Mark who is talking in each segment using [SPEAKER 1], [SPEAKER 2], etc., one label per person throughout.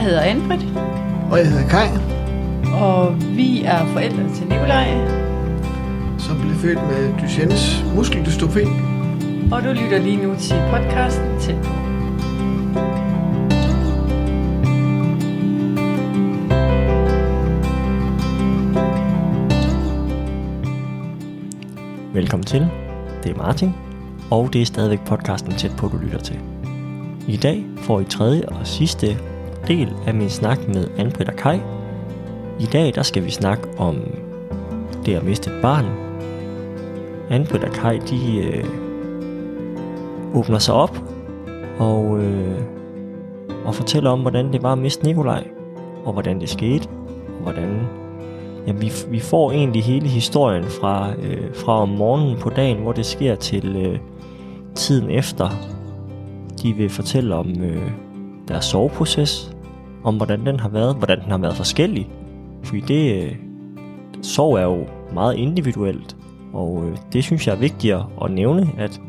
[SPEAKER 1] Jeg hedder Anbrit,
[SPEAKER 2] Og jeg hedder Kai,
[SPEAKER 1] og vi er forældre til Nikolaj,
[SPEAKER 2] som blev født med Duchennes muskeldystrofi.
[SPEAKER 1] og du lytter lige nu til podcasten Tæt på.
[SPEAKER 3] Velkommen til. Det er Martin, og det er stadigvæk podcasten tæt på, du lytter til. I dag får I tredje og sidste del af min snak med Anbrit og Kai. I dag der skal vi snakke om det at miste et barn. Anbrit og Kai, de øh, åbner sig op og, øh, og fortæller om, hvordan det var at miste Nikolaj, og hvordan det skete, og hvordan Ja, vi, vi får egentlig hele historien fra, øh, fra om morgenen på dagen, hvor det sker, til øh, tiden efter. De vil fortælle om øh, deres soveproces, om hvordan den har været, hvordan den har været forskellig. Fordi det, øh, er jo meget individuelt, og øh, det synes jeg er vigtigere at nævne, at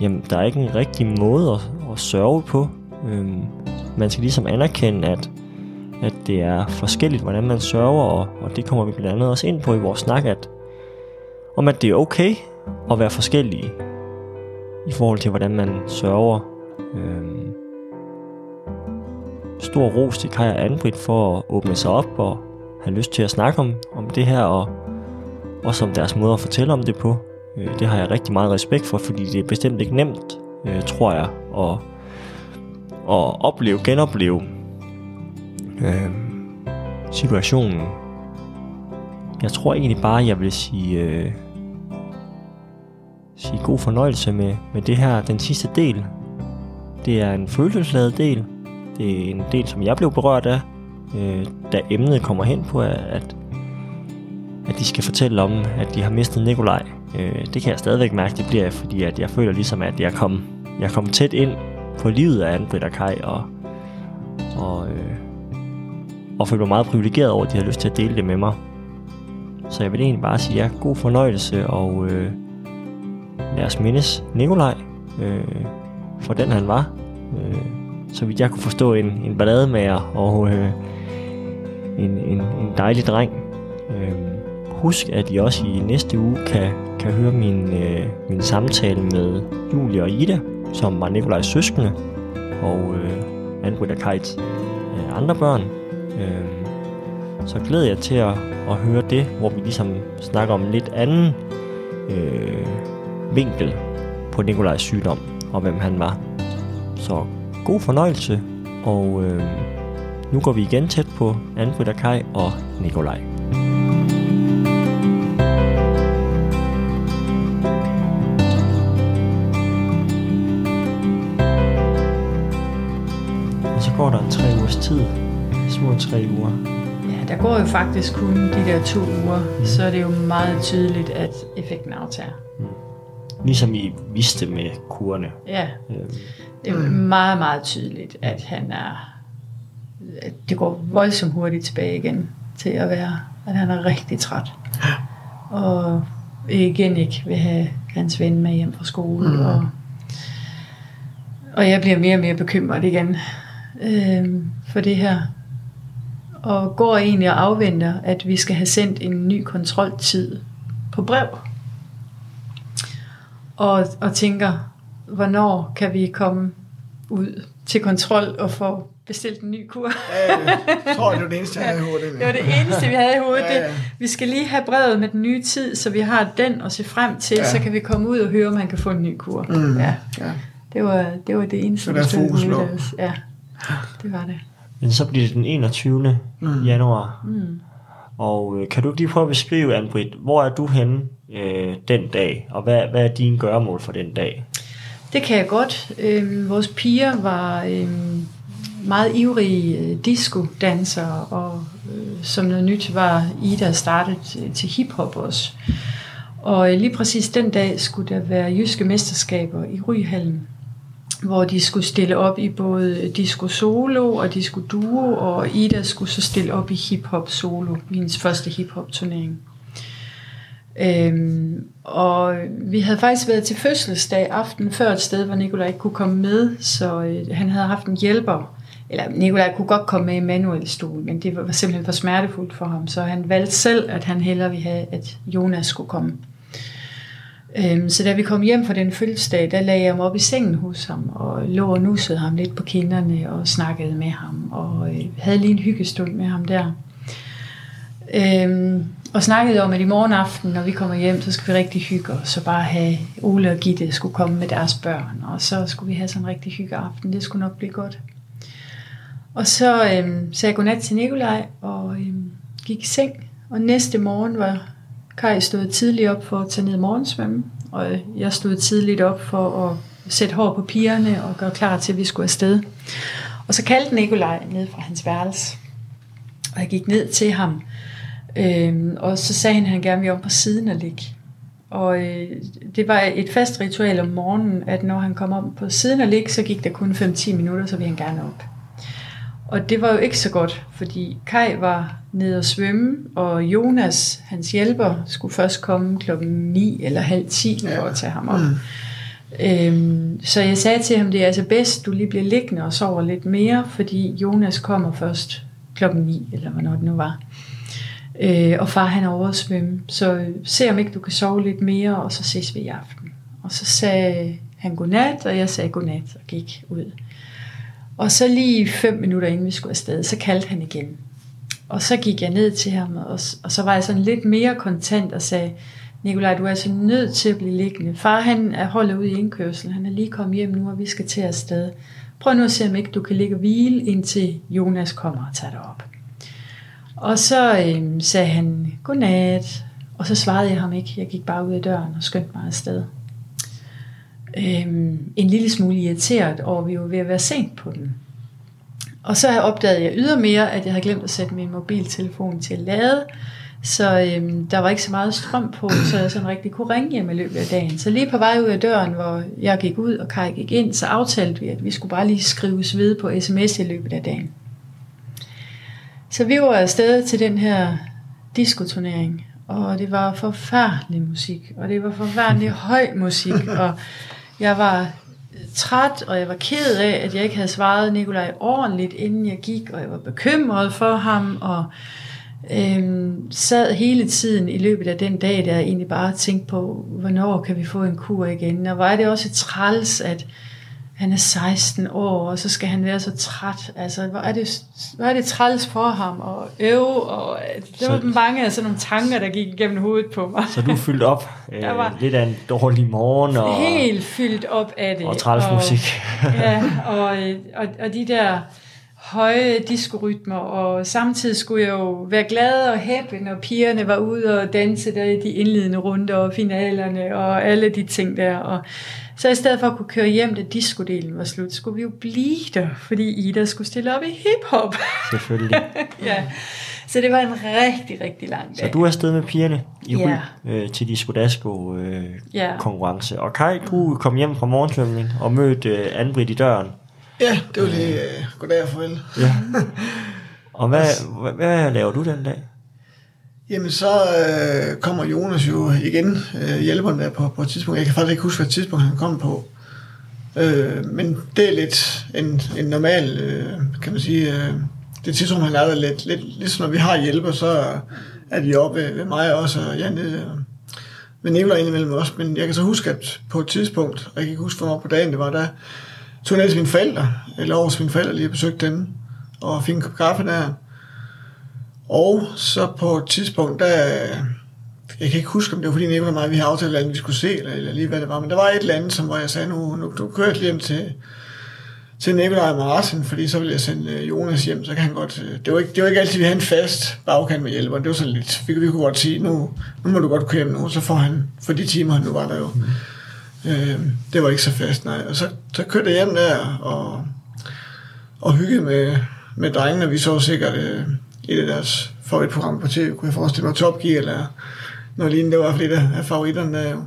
[SPEAKER 3] jamen, der er ikke en rigtig måde at, at sørge på. Øhm, man skal ligesom anerkende, at at det er forskelligt, hvordan man sørger, og, og det kommer vi blandt andet også ind på i vores snak, at, om at det er okay at være forskellige i forhold til, hvordan man sørger. Øhm, stor ros til Kaja Anbrit for at åbne sig op og have lyst til at snakke om, om det her, og også om deres måde at fortælle om det på. Øh, det har jeg rigtig meget respekt for, fordi det er bestemt ikke nemt, øh, tror jeg, at, at opleve, genopleve øh, situationen. Jeg tror egentlig bare, jeg vil sige, øh, sige god fornøjelse med, med det her, den sidste del. Det er en følelsesladet del. Det er en del, som jeg blev berørt af, øh, da emnet kommer hen på, at, at de skal fortælle om, at de har mistet Nikolaj. Øh, det kan jeg stadigvæk mærke, det bliver fordi at jeg føler ligesom, at jeg kom, jeg kom tæt ind på livet af Anne-Britt og Kai, og, og øh, og føler mig meget privilegeret over, at de har lyst til at dele det med mig. Så jeg vil egentlig bare sige ja, god fornøjelse, og øh, lad os mindes Nikolaj, øh, for den han var. Øh, så vidt jeg kunne forstå en, en ballademager og øh, en, en, en dejlig dreng. Øh, husk, at I også i næste uge kan, kan høre min, øh, min samtale med Julie og Ida, som var Nikolajs søskende, og øh, Anne Kajts øh, andre børn. Øh, så glæder jeg til at, at høre det, hvor vi ligesom snakker om en lidt anden øh, vinkel på Nikolajs sygdom og hvem han var. Så god fornøjelse, og øh, nu går vi igen tæt på Anne-Britt og Kai og Nikolaj. Og så går der en tre ugers tid, små tre uger.
[SPEAKER 1] Ja, der går jo faktisk kun de der to uger, mm. så er det jo meget tydeligt, at effekten aftager.
[SPEAKER 3] Ligesom I vidste med kurerne.
[SPEAKER 1] Ja,
[SPEAKER 3] Øhm,
[SPEAKER 1] det er jo meget, meget tydeligt, at han er... At det går voldsomt hurtigt tilbage igen til at være, at han er rigtig træt. Og igen ikke vil have hans ven med hjem fra skole. Mm. Og, og jeg bliver mere og mere bekymret igen øh, for det her. Og går egentlig og afventer, at vi skal have sendt en ny kontroltid på brev. Og, og tænker, hvornår kan vi komme ud til kontrol og få bestilt en ny kur?
[SPEAKER 2] Ja, jeg tror, det var det eneste, jeg havde i hovedet.
[SPEAKER 1] Det var det eneste, vi havde i hovedet.
[SPEAKER 2] Ja, ja.
[SPEAKER 1] Det, vi skal lige have brevet med den nye tid, så vi har den at se frem til,
[SPEAKER 2] Ja.
[SPEAKER 1] så kan vi komme ud og høre, om man kan få en ny kur.
[SPEAKER 2] Mm.
[SPEAKER 1] Ja,
[SPEAKER 2] Ja.
[SPEAKER 1] det var det, var det eneste,
[SPEAKER 2] Så der er
[SPEAKER 1] vi stod
[SPEAKER 2] fokus.
[SPEAKER 1] Ja, det var det.
[SPEAKER 3] Men så bliver det den 21.
[SPEAKER 2] Mm.
[SPEAKER 3] januar.
[SPEAKER 1] Mm.
[SPEAKER 3] Og øh, kan du ikke lige prøve at beskrive, Anne-Britt, hvor er du henne øh, den dag, og hvad, hvad er dine gøremål for den dag?
[SPEAKER 1] Det kan jeg godt. Øh, vores piger var øh, meget ivrige øh, disco-dansere, og øh, som noget nyt var Ida startet til, til hiphop også. Og øh, lige præcis den dag skulle der være jyske mesterskaber i Ryhallen, hvor de skulle stille op i både disco solo og disco duo, og Ida skulle så stille op i hiphop solo, hendes første hiphop turnering. Øhm, og vi havde faktisk været til fødselsdag aften før et sted, hvor Nikolaj ikke kunne komme med, så øh, han havde haft en hjælper eller Nikolaj kunne godt komme med i manuel stol, men det var simpelthen for smertefuldt for ham, så han valgte selv, at han hellere ville have, at Jonas skulle komme. Øhm, så da vi kom hjem fra den fødselsdag, der lagde jeg ham op i sengen hos ham, og lå og nussede ham lidt på kinderne og snakkede med ham, og øh, havde lige en hyggestund med ham der. Øhm, og snakkede om, at i morgen aften, når vi kommer hjem, så skal vi rigtig hygge os, så bare have Ole og Gitte skulle komme med deres børn, og så skulle vi have sådan en rigtig hygge aften. Det skulle nok blive godt. Og så øhm, sagde jeg godnat til Nikolaj og øhm, gik i seng, og næste morgen var Kai stod tidligt op for at tage ned morgensvømme, og øh, jeg stod tidligt op for at sætte hår på pigerne og gøre klar til, at vi skulle afsted. Og så kaldte Nikolaj ned fra hans værelse, og jeg gik ned til ham, øhm, og så sagde han, at han gerne ville om på siden og ligge. Og øh, det var et fast ritual om morgenen, at når han kom om på siden og ligge, så gik der kun 5-10 minutter, så ville han gerne op. Og det var jo ikke så godt, fordi Kai var nede og svømme, og Jonas, hans hjælper, skulle først komme klokken 9 eller halv 10 for at tage ham op. Mm. Øhm, så jeg sagde til ham, det er altså bedst, du lige bliver liggende og sover lidt mere, fordi Jonas kommer først klokken 9, eller hvornår det nu var. Øh, og far han er over at svømme, så øh, se om ikke du kan sove lidt mere, og så ses vi i aften. Og så sagde han godnat, og jeg sagde godnat og gik ud. Og så lige fem minutter inden vi skulle afsted, så kaldte han igen. Og så gik jeg ned til ham, og, og så var jeg sådan lidt mere kontant og sagde, Nikolaj, du er altså nødt til at blive liggende. Far han er holdt ude i indkørsel, han er lige kommet hjem nu, og vi skal til afsted. Prøv nu at se, om ikke du kan ligge og hvile, indtil Jonas kommer og tager dig op. Og så øhm, sagde han godnat, og så svarede jeg ham ikke. Jeg gik bare ud af døren og skyndte mig afsted øhm, en lille smule irriteret over, at vi var ved at være sent på den. Og så opdagede jeg ydermere, at jeg havde glemt at sætte min mobiltelefon til at lade, så øhm, der var ikke så meget strøm på, så jeg sådan rigtig kunne ringe hjem i løbet af dagen. Så lige på vej ud af døren, hvor jeg gik ud og Kai gik ind, så aftalte vi, at vi skulle bare lige skrives ved på sms i løbet af dagen. Så vi var afsted til den her diskoturnering, og det var forfærdelig musik, og det var forfærdelig høj musik, og jeg var træt, og jeg var ked af, at jeg ikke havde svaret Nikolaj ordentligt, inden jeg gik, og jeg var bekymret for ham, og øhm, sad hele tiden i løbet af den dag, der jeg egentlig bare tænkte på, hvornår kan vi få en kur igen, og var det også træls, at han er 16 år, og så skal han være så træt. Altså, hvor er det, hvor er det træls for ham, og øve, og det var så, mange af sådan nogle tanker, der gik igennem hovedet på mig.
[SPEAKER 3] Så du fyldte op øh, var lidt af en dårlig morgen. Og,
[SPEAKER 1] helt fyldt op af det.
[SPEAKER 3] Og træls musik.
[SPEAKER 1] ja, og, og, og de der høje diskorytmer, og samtidig skulle jeg jo være glad og happy, når pigerne var ude og danse der i de indledende runder og finalerne og alle de ting der. Og så i stedet for at kunne køre hjem, da diskodelen var slut, skulle vi jo blive der, fordi Ida skulle stille op i hiphop.
[SPEAKER 3] Selvfølgelig.
[SPEAKER 1] ja. Så det var en rigtig, rigtig lang dag.
[SPEAKER 3] Så du er afsted med pigerne i ja. øh, til Disco øh, ja. konkurrence. Og Kai, du kom hjem fra morgensvømning og mødte øh, Anne-Britt i døren.
[SPEAKER 2] Ja, det var lige øh, goddag og farvel.
[SPEAKER 3] Ja. Og hvad, hvad, hvad laver du den dag?
[SPEAKER 2] Jamen så øh, kommer Jonas jo igen, øh, hjælperen der på, på et tidspunkt. Jeg kan faktisk ikke huske, hvad tidspunkt han kom på. Øh, men det er lidt en, en normal, øh, kan man sige, øh, det tidspunkt, han er der lidt, lidt, ligesom når vi har hjælper, så er de oppe ved, ved mig også, og nede. øh, ved Nicolaj indimellem også. Men jeg kan så huske, at på et tidspunkt, og jeg kan ikke huske, hvor på dagen det var, der tog jeg til mine forældre, eller over til mine forældre lige besøgte dem, og fik en kop kaffe der. Og så på et tidspunkt, der, jeg kan ikke huske, om det var fordi Nicolai og mig, vi havde aftalt, at vi skulle se, eller, eller lige hvad det var, men der var et eller andet, som, hvor jeg sagde, nu, nu, nu kører jeg hjem til, til Nicolai og Martin, fordi så vil jeg sende øh, Jonas hjem, så kan han godt... Øh, det var ikke, det var ikke altid, vi havde en fast bagkant med hjælper. Det var sådan lidt... Vi, vi kunne godt sige, nu, nu må du godt køre hjem nu, så får han... For de timer, han nu var der jo. Mm. Øh, det var ikke så fast, nej. Og så, så kørte jeg hjem der, og, og hyggede med, med drengene. Vi så sikkert øh, et af deres favoritprogrammer på tv, kunne jeg forestille mig, Top Gear, eller noget lignende. Det var fordi, der er favoritterne der jo.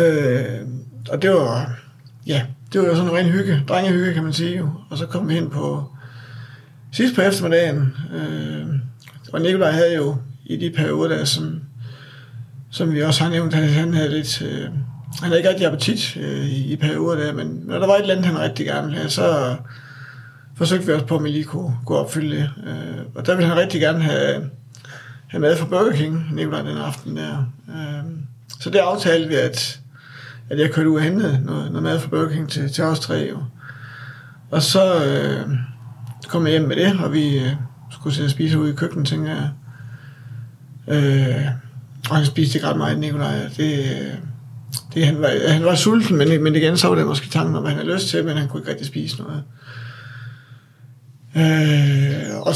[SPEAKER 2] Øh, og det var... Ja, det var jo sådan en ren hygge, drengehygge, kan man sige jo. Og så kom vi hen på sidst på eftermiddagen, øh, og Nikolaj havde jo i de perioder der, som, som vi også har nævnt, han, han havde lidt, øh, han havde ikke rigtig appetit øh, i, i perioder der, men når der var et eller andet, han rigtig gerne ville have, så, forsøgte vi også på, om vi lige kunne, kunne opfylde det. Øh, og der ville han rigtig gerne have, have mad fra Burger King, Nikolaj, den aften der. Øh, så det aftalte vi, at, at jeg kørte ud og hentede noget, noget mad fra Burger King til, til os tre. Jo. Og så øh, kom jeg hjem med det, og vi øh, skulle sidde og spise ude i køkkenet, tænker jeg. Øh, og han spiste ikke ret meget, Nikolaj. Det, øh, det, han, var, han var sulten, men, men igen så var det måske tanken om, at han havde lyst til, men han kunne ikke rigtig spise noget. Øh, og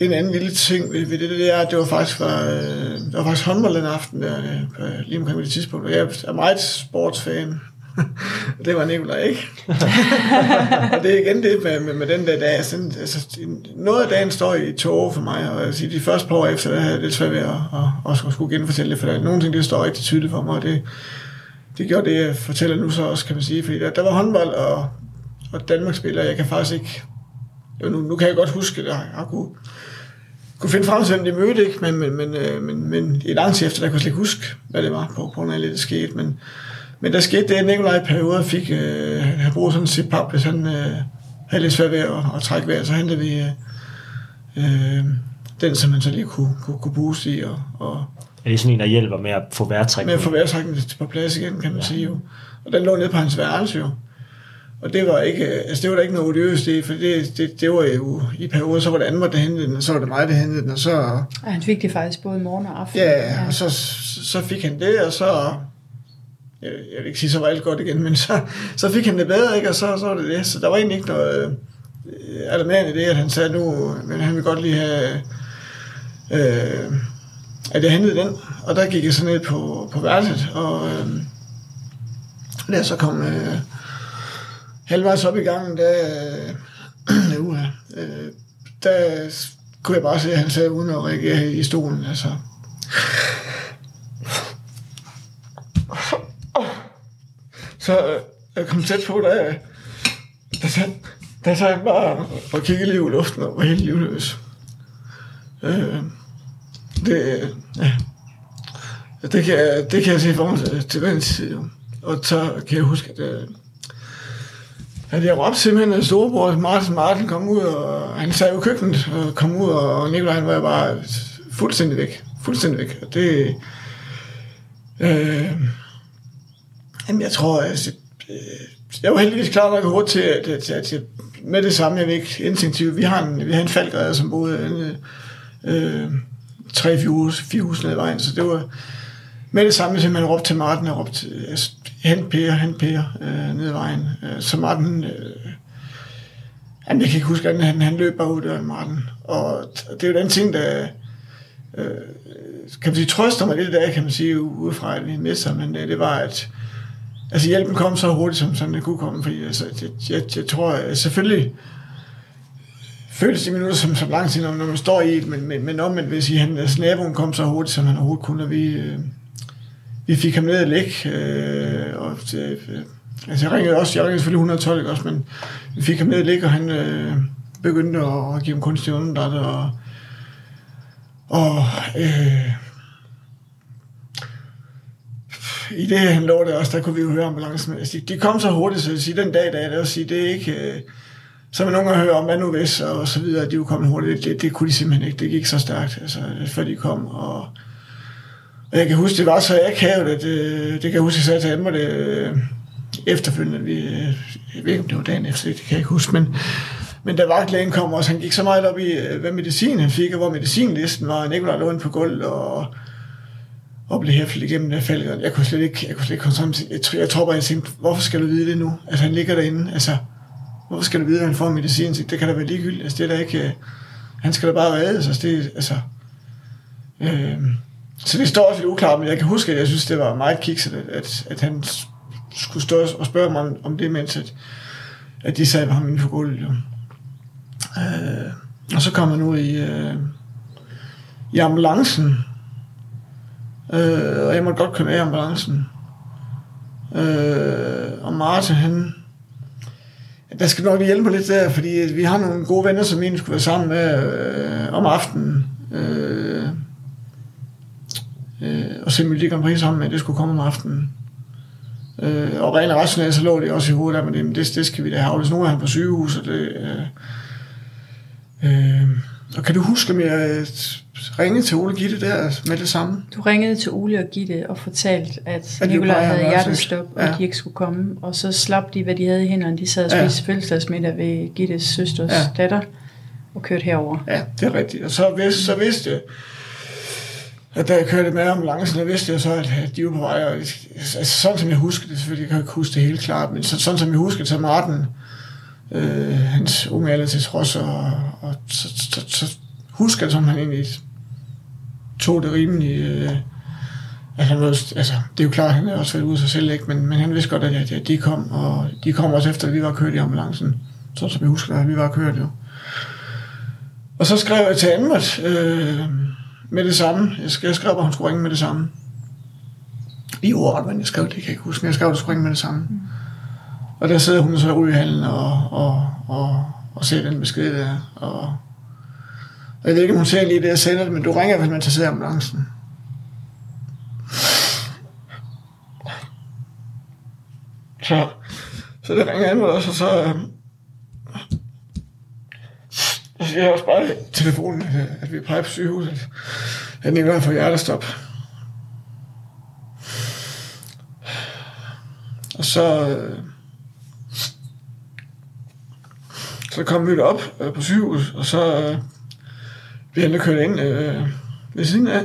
[SPEAKER 2] en anden lille ting ved, ved det, det er, at det var faktisk, var, øh, det var faktisk håndbold den aften, der, øh, lige omkring det tidspunkt. Og jeg er meget sportsfan. det var Nicolaj ikke. og det er igen det med, med, med den der dag. Sådan, altså, noget af dagen står i tog for mig, og jeg siger, de første par år efter, der havde jeg lidt svært ved at, at, at, at skulle genfortælle det, for der, nogle ting, det står rigtig tydeligt for mig, og det, det gjorde det, jeg fortæller nu så også, kan man sige, fordi der, der var håndbold, og, og Danmark spiller, jeg kan faktisk ikke, nu, nu kan jeg godt huske, at jeg, jeg kunne, kunne finde frem til, hvem de mødte, ikke? Men, men, men, øh, men, men i lang tid efter, der kunne jeg slet ikke huske, hvad det var, på grund af lidt, skete. Men, men der skete det, at Nikolaj perioder fik, øh, han brugte sådan en zip hvis han øh, havde lidt svært ved at, at trække vejret, så hentede vi øh, øh, den, som han så lige kunne, kunne, kunne booste i, og, og
[SPEAKER 3] er det sådan en, der hjælper med at få vejrtrækningen?
[SPEAKER 2] Med at få vejrtrækningen på plads igen, kan man ja. sige jo. Og den lå nede på hans værelse jo. Og det var ikke, altså det var der ikke noget odiøst i, for det, det, det var jo i perioder, så var det andet, der hentede den, og så var det mig, der hentede den, og så...
[SPEAKER 1] Ja, han fik det faktisk både morgen og aften.
[SPEAKER 2] Ja, ja. og så, så fik han det, og så... Jeg, jeg vil ikke sige, så var alt godt igen, men så, så fik han det bedre, ikke? og så, så var det det. Så der var egentlig ikke noget øh, alarmerende i det, at han sagde nu, men han vil godt lige have... Øh, at jeg hentede den, og der gik jeg så ned på, på værelset, og øh, jeg så kom øh, halvvejs op i gangen, der, øh, uh, øh, der kunne jeg bare se, at han sad uden at reagere i stolen. Altså. Så øh, jeg kom tæt på, der, der, sad, der sad han bare og kiggede lige ud i luften og var helt livløs. Øh, det, ja, det, kan, det kan jeg se for mig til, til den tid. Og så kan jeg huske, at, øh, øh, at jeg råbte simpelthen af storebror, Martin Martin kom ud, og han sad jo i køkkenet og kom ud, og Nikolaj han var bare fuldstændig væk. Fuldstændig væk. Og det... Øh, jamen, jeg tror, altså, øh, jeg var heldigvis klar nok hurtigt til, at, at, at, at med det samme, jeg ved ikke, instinktivt, vi har en, vi har en falkredder, som boede øh, øh tre, fire hus, fire hus ned ad vejen, så det var med det samme, som man råbte til Martin, og råbte, altså, hent Per, hent Per, øh, ned ad vejen. Øh, så Martin, øh, han, jeg kan ikke huske, at han, han løb bare ud af Martin. Og det er jo den ting, der øh, kan man sige, trøster mig lidt der, kan man sige, udefra, at vi mister, men det, det var, at altså hjælpen kom så hurtigt, som, som den kunne komme, fordi altså, jeg, jeg, jeg tror, at selvfølgelig føles det minutter som, som lang tid, når, når man står i et, men, men, men omvendt vil sige, at han, altså, naboen kom så hurtigt, som han overhovedet kunne, og vi, øh, vi fik ham ned at lægge, øh, og det, øh, altså jeg ringede også, jeg ringede selvfølgelig 112, ikke også, men vi fik ham ned at lægge, og han øh, begyndte at, at give ham kunstig åndedræt, og, og øh, i det han lå der også, der kunne vi jo høre ambulancen. Altså, de, kom så hurtigt, så jeg sige, den dag, der er det at sige, det er ikke... Øh, så man nogle gange hører om, hvad nu hvis, og så videre, de jo kommet hurtigt. Det, det, kunne de simpelthen ikke. Det gik så stærkt, altså, før de kom. Og, og jeg kan huske, det var så akavet, at det, det kan jeg huske, jeg sagde til Anne, det øh, efterfølgende. Vi, øh, jeg ved ikke, om det var dagen efter, det kan jeg ikke huske, men, men da vagtlægen kom også, han gik så meget op i, øh, hvad medicin han fik, og hvor medicinlisten var. Nikolaj lå på gulvet, og, og blev hæftet igennem det fald. Jeg kunne slet ikke, jeg kunne slet ikke komme sammen Jeg, jeg, jeg tror bare, jeg tænkte, hvorfor skal du vide det nu? at han ligger derinde, altså, Hvorfor skal du vide, at han får medicin? Det kan da være ligegyldigt. Altså, det er da ikke... Øh, han skal da bare reddes. Altså, det, altså, øh, så det står også lidt uklart, men jeg kan huske, at jeg synes, det var meget kikset, at, at, at han skulle stå og spørge mig om, om det, mens at, at de sad ham inden for gulvet. Jo. Øh, og så kom han ud i, øh, i ambulancen, øh, og jeg måtte godt køre med i ambulancen. Øh, og Martin, han, der skal nok hjælpe lidt der, fordi vi har nogle gode venner, som egentlig skulle være sammen med øh, om aftenen. Øh, øh, og se Melodi Grand Prix sammen med, det skulle komme om aftenen. Øh, og rent rationelt, så lå det også i hovedet af, men det, det, det skal vi da have. Hvis nogen er han på sygehus, og det, øh, Øh, og kan du huske, om jeg øh, ringede til Ole Gitte der med det samme?
[SPEAKER 1] Du ringede til Ole og Gitte og fortalte, at,
[SPEAKER 2] At
[SPEAKER 1] Nikolaj
[SPEAKER 2] at
[SPEAKER 1] havde hjertestop, og
[SPEAKER 2] Ja.
[SPEAKER 1] de ikke skulle komme. Og så slap de, hvad de havde i hænderne. De sad og
[SPEAKER 2] Ja.
[SPEAKER 1] spiste fødselsdagsmiddag ved Gittes søsters
[SPEAKER 2] Ja.
[SPEAKER 1] datter og kørte herover.
[SPEAKER 2] Ja, det er rigtigt. Og så, vidste, så vidste jeg, at da jeg kørte med ambulancen, der vidste jeg så, at at de var på vej. Og, altså, sådan som jeg husker det, selvfølgelig kan jeg ikke huske det helt klart, men så, sådan som jeg husker det, så Martin, øh, hans unge alder til trods, og, og så, så, så, husker jeg som han egentlig tog det rimelig... Øh, at han var, altså, det er jo klart, at han er også været ude af sig selv, ikke? Men, men han vidste godt, at, at de kom, og de kom også efter, at vi var kørt i ambulancen. Sådan som jeg husker det, at vi var kørt jo. Og så skrev jeg til Anmert, øh, med det samme. Jeg skrev, jeg skrev, at hun skulle ringe med det samme. I ordet, men jeg skrev det, kan jeg ikke huske, men jeg skrev, at hun skulle ringe med det samme. Mm. Og der sidder hun så i rygehallen og, og, og, og ser den besked der. Og, og jeg ved ikke, om hun ser lige det, jeg sender det, men du ringer, hvis man tager i ambulancen. Så, så det ringer Anvert også, og så... Så siger jeg også bare i telefonen, at, øh, vi peger på sygehuset, at Nikolaj får hjertestop. Og så, øh, så kom vi op øh, på sygehuset, og så øh, blev han kørt ind øh, ved siden af.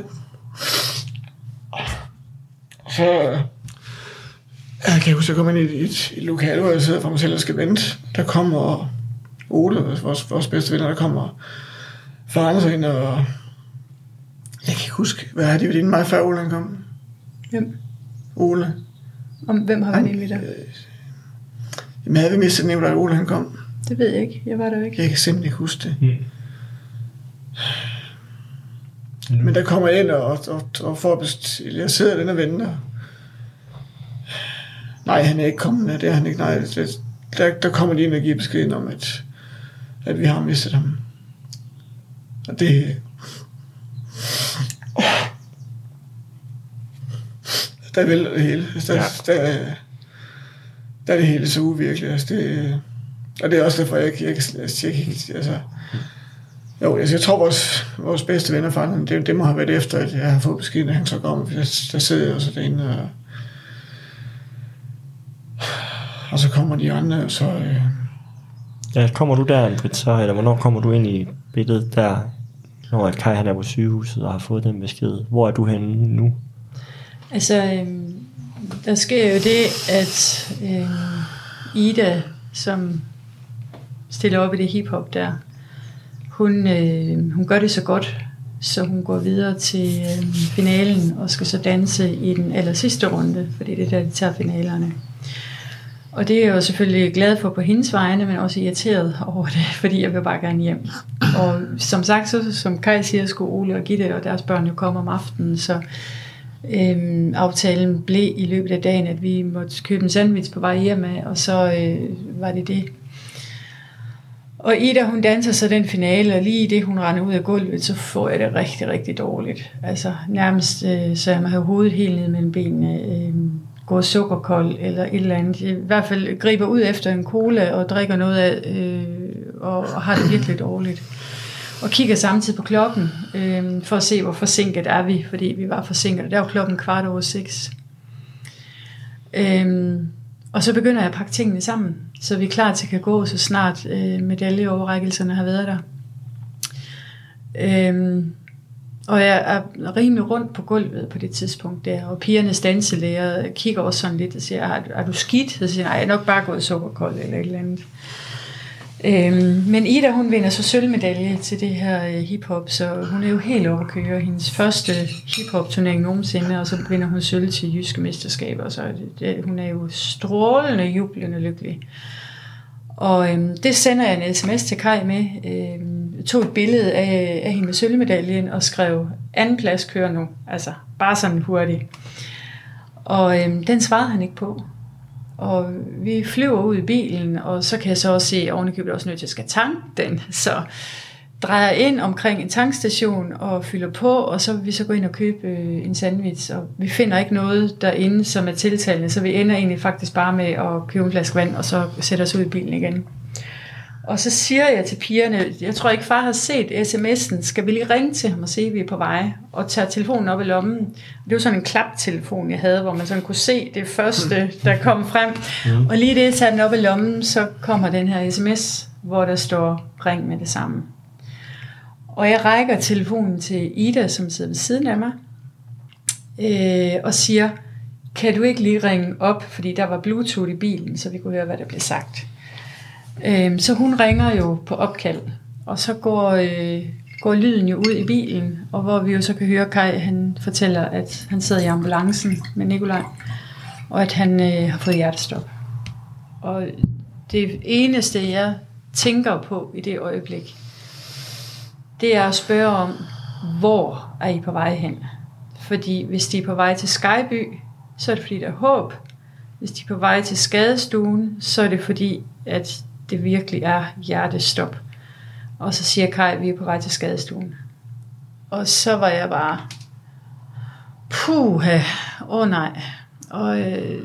[SPEAKER 2] Og så øh, jeg kan huske, at jeg kom ind i et, et, et lokale, hvor jeg sidder for mig selv og skal vente. Der kommer Ole, vores, vores bedste venner, der kommer faren så ind, og jeg kan ikke huske, hvad er det, inden mig før Ole han kom?
[SPEAKER 1] Hvem?
[SPEAKER 2] Ole.
[SPEAKER 1] Om hvem har været inde ved dig?
[SPEAKER 2] Jamen havde vi mistet Nikolaj Ole, han kom?
[SPEAKER 1] Det ved jeg ikke. Jeg var der jo ikke.
[SPEAKER 2] Jeg kan simpelthen ikke huske det.
[SPEAKER 3] Mm.
[SPEAKER 2] Men der kommer jeg ind og, og, og får bestilt, jeg sidder den og venter. Nej, han er ikke kommet, det er han ikke. Nej, det, der, der kommer de ind og giver beskeden om, at, at vi har mistet ham. Og det... Der vælter det hele. Altså, Der,
[SPEAKER 3] Ja.
[SPEAKER 2] der, der er det hele så uvirkeligt. Altså, det, og det er også derfor, jeg, ikke- jeg, jeg, jeg, jeg, jeg altså, jo, altså, jeg tror, vores, vores bedste venner fra det, det må have været efter, at jeg har fået beskeden, at han så kommer. For der, der sidder jeg også derinde, og, og så kommer de andre, og så... Øh,
[SPEAKER 3] Ja, kommer du der, Britt, så, eller hvornår kommer du ind i billedet der, når at Kai han er på sygehuset og har fået den besked? Hvor er du henne nu?
[SPEAKER 1] Altså, øhm, der sker jo det, at øhm, Ida, som stiller op i det hiphop der, hun, øh, hun gør det så godt, så hun går videre til øh, finalen og skal så danse i den aller sidste runde, fordi det er der, de tager finalerne. Og det er jeg jo selvfølgelig glad for på hendes vegne, men også irriteret over det, fordi jeg vil bare gerne hjem. Og som sagt, så som Kai siger, skulle Ole og Gitte og deres børn jo komme om aftenen, så øhm, aftalen blev i løbet af dagen, at vi måtte købe en sandwich på vej hjem af, og så øh, var det det. Og Ida, hun danser så den finale, og lige i det, hun render ud af gulvet, så får jeg det rigtig, rigtig dårligt. Altså nærmest, øh, så jeg må have hovedet helt ned mellem benene, øh, går sukkerkold eller et eller andet. I hvert fald griber ud efter en cola og drikker noget af, øh, og, og har det virkelig dårligt. Og kigger samtidig på klokken, øh, for at se, hvor forsinket er vi, fordi vi var forsinket. Der var klokken kvart over seks. Øh, og så begynder jeg at pakke tingene sammen, så vi er klar til at kan gå, så snart øh, medaljeoverrækkelserne har været der. Øhm, og jeg er rimelig rundt på gulvet på det tidspunkt der, og pigernes danselærer kigger også sådan lidt og siger, er, er du skidt? Så siger nej, jeg er nok bare gået sukkerkold eller et eller andet. Øhm, men Ida, hun vinder så sølvmedalje til det her øh, hiphop, så hun er jo helt over at køre hendes første hiphop turnering nogensinde, og så vinder hun sølv til jyske mesterskaber, så det, det, hun er jo strålende, jublende lykkelig. Og øhm, det sender jeg en sms til Kai med, øhm, tog et billede af, af hende med sølvmedaljen og skrev, anden plads kører nu, altså bare sådan hurtigt. Og øhm, den svarede han ikke på. Og vi flyver ud i bilen, og så kan jeg så også se, at ovenikøbet også nødt til at skal tanke den. Så drejer ind omkring en tankstation og fylder på, og så vil vi så gå ind og købe øh, en sandwich. Og vi finder ikke noget derinde, som er tiltalende, så vi ender egentlig faktisk bare med at købe en flaske vand, og så sætte os ud i bilen igen. Og så siger jeg til pigerne, jeg tror ikke far har set sms'en, skal vi lige ringe til ham og se, at vi er på vej, og tage telefonen op i lommen. Det var sådan en klaptelefon, jeg havde, hvor man sådan kunne se det første, der kom frem. Mm. Og lige det, jeg tager den op i lommen, så kommer den her sms, hvor der står, ring med det samme. Og jeg rækker telefonen til Ida, som sidder ved siden af mig, øh, og siger, kan du ikke lige ringe op, fordi der var bluetooth i bilen, så vi kunne høre, hvad der blev sagt. Øh, så hun ringer jo på opkald, og så går, øh, går lyden jo ud i bilen, og hvor vi jo så kan høre Kai, han fortæller, at han sidder i ambulancen med Nikolaj, og at han øh, har fået hjertestop. Og det eneste, jeg tænker på i det øjeblik, det er at spørge om, hvor er I på vej hen? Fordi hvis de er på vej til Skyby, så er det fordi, der er håb. Hvis de er på vej til skadestuen, så er det fordi, at det virkelig er hjertestop. Og så siger Kai, at vi er på vej til skadestuen. Og så var jeg bare, puh, åh oh nej. Og øh,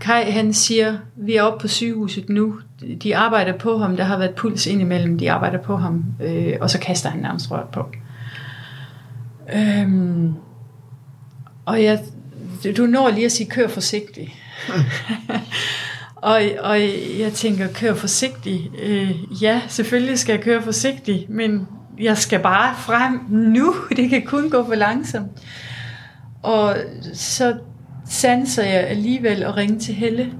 [SPEAKER 1] Kai han siger, vi er oppe på sygehuset nu. De arbejder på ham, der har været puls indimellem, de arbejder på ham, øh, og så kaster han nærmest rørt på. Øhm, og jeg, du når lige at sige, kør forsigtigt. og, og jeg tænker, kør forsigtigt. Øh, ja, selvfølgelig skal jeg køre forsigtigt, men jeg skal bare frem nu. Det kan kun gå for langsomt. Og så sanser jeg alligevel at ringe til Helle,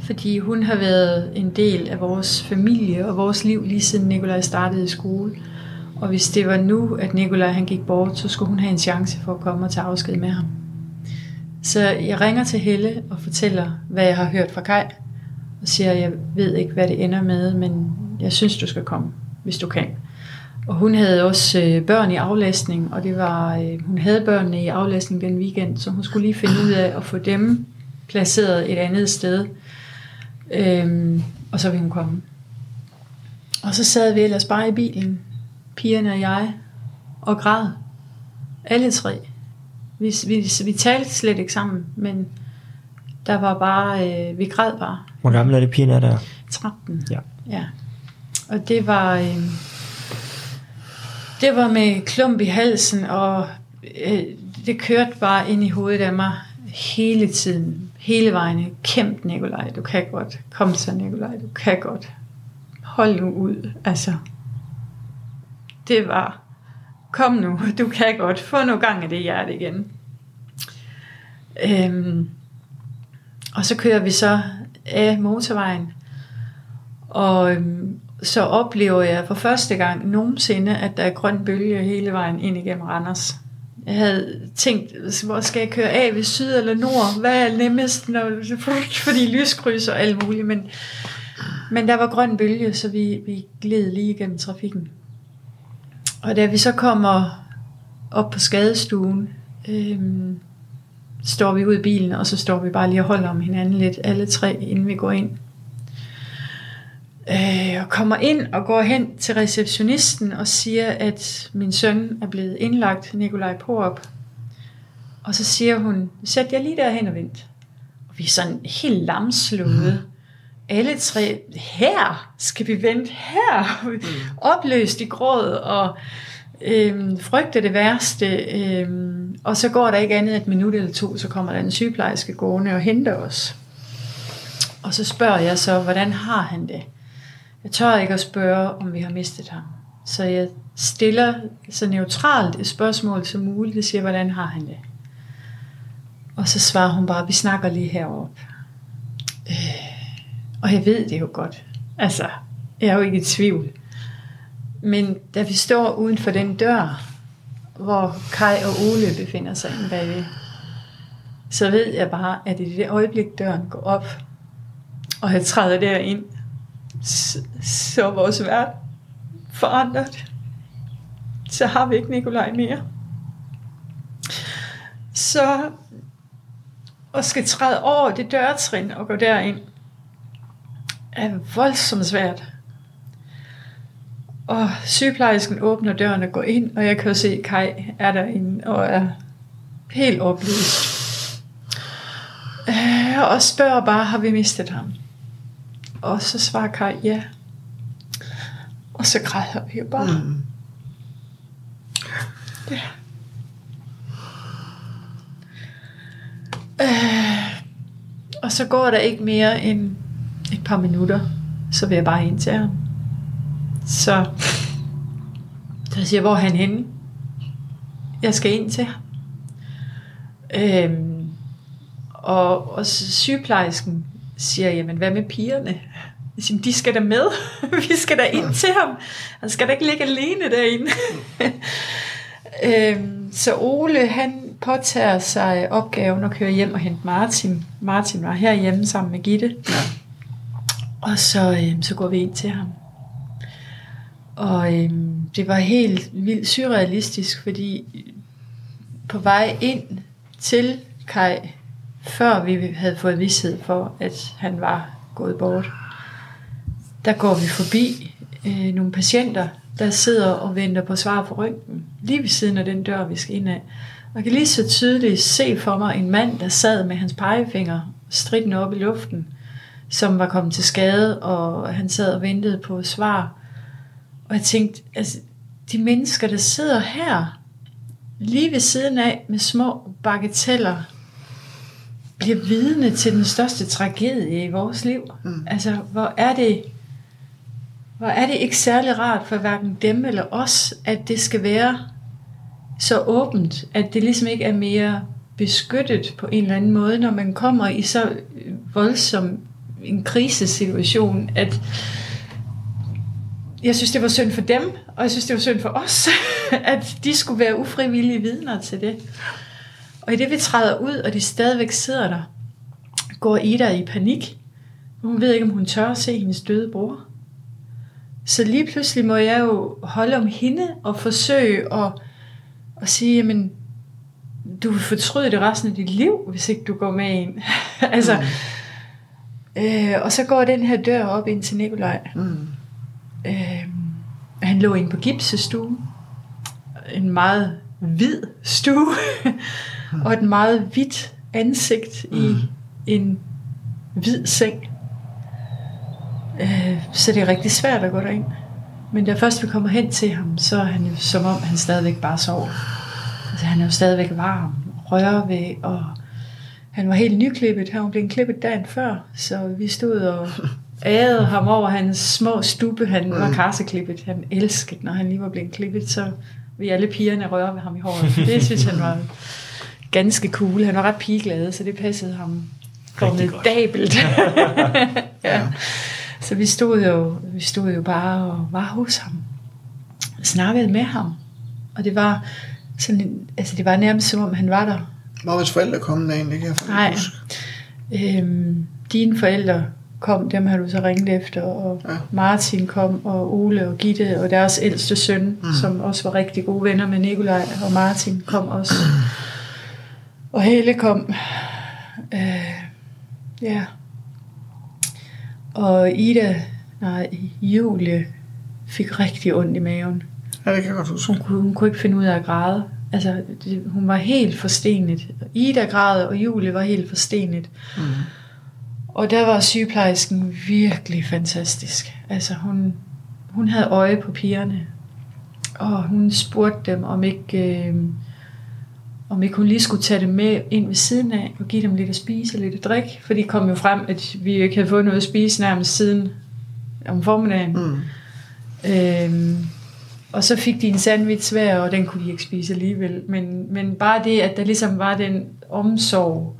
[SPEAKER 1] fordi hun har været en del af vores familie og vores liv lige siden Nikolaj startede i skole. Og hvis det var nu, at Nikolaj han gik bort, så skulle hun have en chance for at komme og tage afsked med ham. Så jeg ringer til Helle og fortæller, hvad jeg har hørt fra Kai. Og siger, jeg ved ikke, hvad det ender med, men jeg synes, du skal komme, hvis du kan. Og hun havde også øh, børn i aflæsning, og det var, øh, hun havde børnene i aflæsning den weekend, så hun skulle lige finde ud af at få dem placeret et andet sted. Øhm, og så ville hun komme. Og så sad vi ellers bare i bilen, pigerne og jeg, og græd. Alle tre. Vi, vi, vi talte slet ikke sammen, men der var bare, øh, vi græd bare.
[SPEAKER 3] Hvor gamle er det pigerne der?
[SPEAKER 1] 13.
[SPEAKER 3] Ja.
[SPEAKER 1] ja. Og det var, øh, det var med klump i halsen, og øh, det kørte bare ind i hovedet af mig hele tiden. Hele vejen. Kæmp, Nikolaj, du kan godt. Kom så, Nikolaj, du kan godt. Hold nu ud. Altså, det var, kom nu, du kan godt. Få nu gang i det hjerte igen. Øhm, og så kører vi så af motorvejen, og øhm, så oplever jeg for første gang nogensinde, at der er grøn bølge hele vejen ind igennem Randers. Jeg havde tænkt, hvor skal jeg køre af, ved syd eller nord? Hvad er nemmest, når, fordi lyskryds og alt muligt. Men, men der var grøn bølge, så vi, vi gled lige igennem trafikken. Og da vi så kommer op på skadestuen, øhm, står vi ud i bilen, og så står vi bare lige og holder om hinanden lidt, alle tre, inden vi går ind. Øh, og kommer ind og går hen til receptionisten og siger, at min søn er blevet indlagt, Nikolaj Porup. Og så siger hun, sæt jer lige derhen og vent. Og vi er sådan helt lamslået. Mm. Alle tre, her skal vi vente, her. Mm. Opløst i gråd og øhm, frygter det værste. Øhm, og så går der ikke andet et minut eller to, så kommer der en sygeplejerske gående og henter os. Og så spørger jeg så, hvordan har han det? Jeg tør ikke at spørge, om vi har mistet ham. Så jeg stiller så neutralt et spørgsmål som muligt. Jeg siger, hvordan har han det? Og så svarer hun bare, vi snakker lige heroppe. Øh, og jeg ved det jo godt. Altså, jeg er jo ikke i tvivl. Men da vi står uden for den dør, hvor Kai og Ole befinder sig inde bagved, så ved jeg bare, at i det øjeblik døren går op, og jeg træder derind, så er vores verden forandret. Så har vi ikke Nikolaj mere. Så at skal træde over det dørtrin og gå derind, er voldsomt svært. Og sygeplejersken åbner døren og går ind, og jeg kan se, at Kai er derinde og er helt oplyst. Øh, og spørger bare, har vi mistet ham? Og så svarer Kai ja. Og så græder vi jo bare. Mm. Ja. Øh, og så går der ikke mere end et par minutter, så vil jeg bare ind til ham. Så, så jeg siger, hvor er han henne? Jeg skal ind til ham. Øhm, og, og sygeplejersken siger, jamen hvad med pigerne? Jeg siger, de skal da med. Vi skal da ind til ham. Han skal da ikke ligge alene derinde. øhm, så Ole, han påtager sig opgaven at køre hjem og hente Martin. Martin var herhjemme sammen med Gitte. Ja. Og så, øhm, så går vi ind til ham. Og øhm, det var helt vildt surrealistisk, fordi på vej ind til Kai, før vi havde fået vidshed for, at han var gået bort, der går vi forbi øh, nogle patienter, der sidder og venter på svar på røntgen, lige ved siden af den dør, vi skal ind af. Og jeg kan lige så tydeligt se for mig en mand, der sad med hans pegefinger stridende op i luften, som var kommet til skade, og han sad og ventede på svar. Og jeg tænkte, altså, de mennesker, der sidder her, lige ved siden af med små bagateller, bliver vidne til den største tragedie i vores liv. Mm. Altså, hvor er det hvor er det ikke særlig rart for hverken dem eller os, at det skal være så åbent, at det ligesom ikke er mere beskyttet på en eller anden måde, når man kommer i så voldsom en krisesituation, at jeg synes, det var synd for dem, og jeg synes, det var synd for os, at de skulle være ufrivillige vidner til det. Og i det, vi træder ud, og de stadigvæk sidder der, går Ida i panik. Hun ved ikke, om hun tør at se hendes døde bror. Så lige pludselig må jeg jo holde om hende og forsøge at, at sige, jamen, du vil fortryde det resten af dit liv, hvis ikke du går med ind. altså, mm. øh, og så går den her dør op ind til Nikolaj. Mm. Øh, han lå inde på gipsestuen. En meget hvid stue. og et meget hvidt ansigt mm. i en hvid seng. Øh, så det er rigtig svært at gå derind. Men da først vi kommer hen til ham, så er han jo som om, han stadigvæk bare sover. Altså, han er jo stadigvæk varm, rører ved, og han var helt nyklippet. Han var blevet klippet dagen før, så vi stod og ærede ham over hans små stube. Han var mm. karseklippet. Han elskede, når han lige var blevet klippet, så vi alle pigerne røre ved ham i håret. Det synes han var ganske cool. Han var ret pigeglad, så det passede ham formidabelt. ja. Så vi stod, jo, vi stod jo bare og var hos ham. Snakkede med ham. Og det var sådan, altså det var nærmest som om han var der.
[SPEAKER 2] Var vores forældre kommet med egentlig? Kan
[SPEAKER 1] jeg Nej. Huske. Øhm, dine forældre kom, dem har du så ringet efter, og ja. Martin kom, og Ole og Gitte, og deres ældste søn, mm. som også var rigtig gode venner med Nikolaj, og Martin kom også. Og Helle kom. Øh, ja. Og Ida, nej, Julie, fik rigtig ondt i maven.
[SPEAKER 2] Ja, det kan jeg godt huske.
[SPEAKER 1] Hun, kunne, hun kunne ikke finde ud af at græde. Altså, det, hun var helt forstenet. Ida græd, og Julie var helt forstenet. Mm. Og der var sygeplejersken virkelig fantastisk. Altså, hun, hun havde øje på pigerne. Og hun spurgte dem, om ikke, øh, om ikke hun lige skulle tage dem med ind ved siden af, og give dem lidt at spise og lidt at drikke. For de kom jo frem, at vi ikke havde fået noget at spise nærmest siden om formiddagen. Mm. Øhm, og så fik de en sandwich hver, og den kunne de ikke spise alligevel. Men, men bare det, at der ligesom var den omsorg,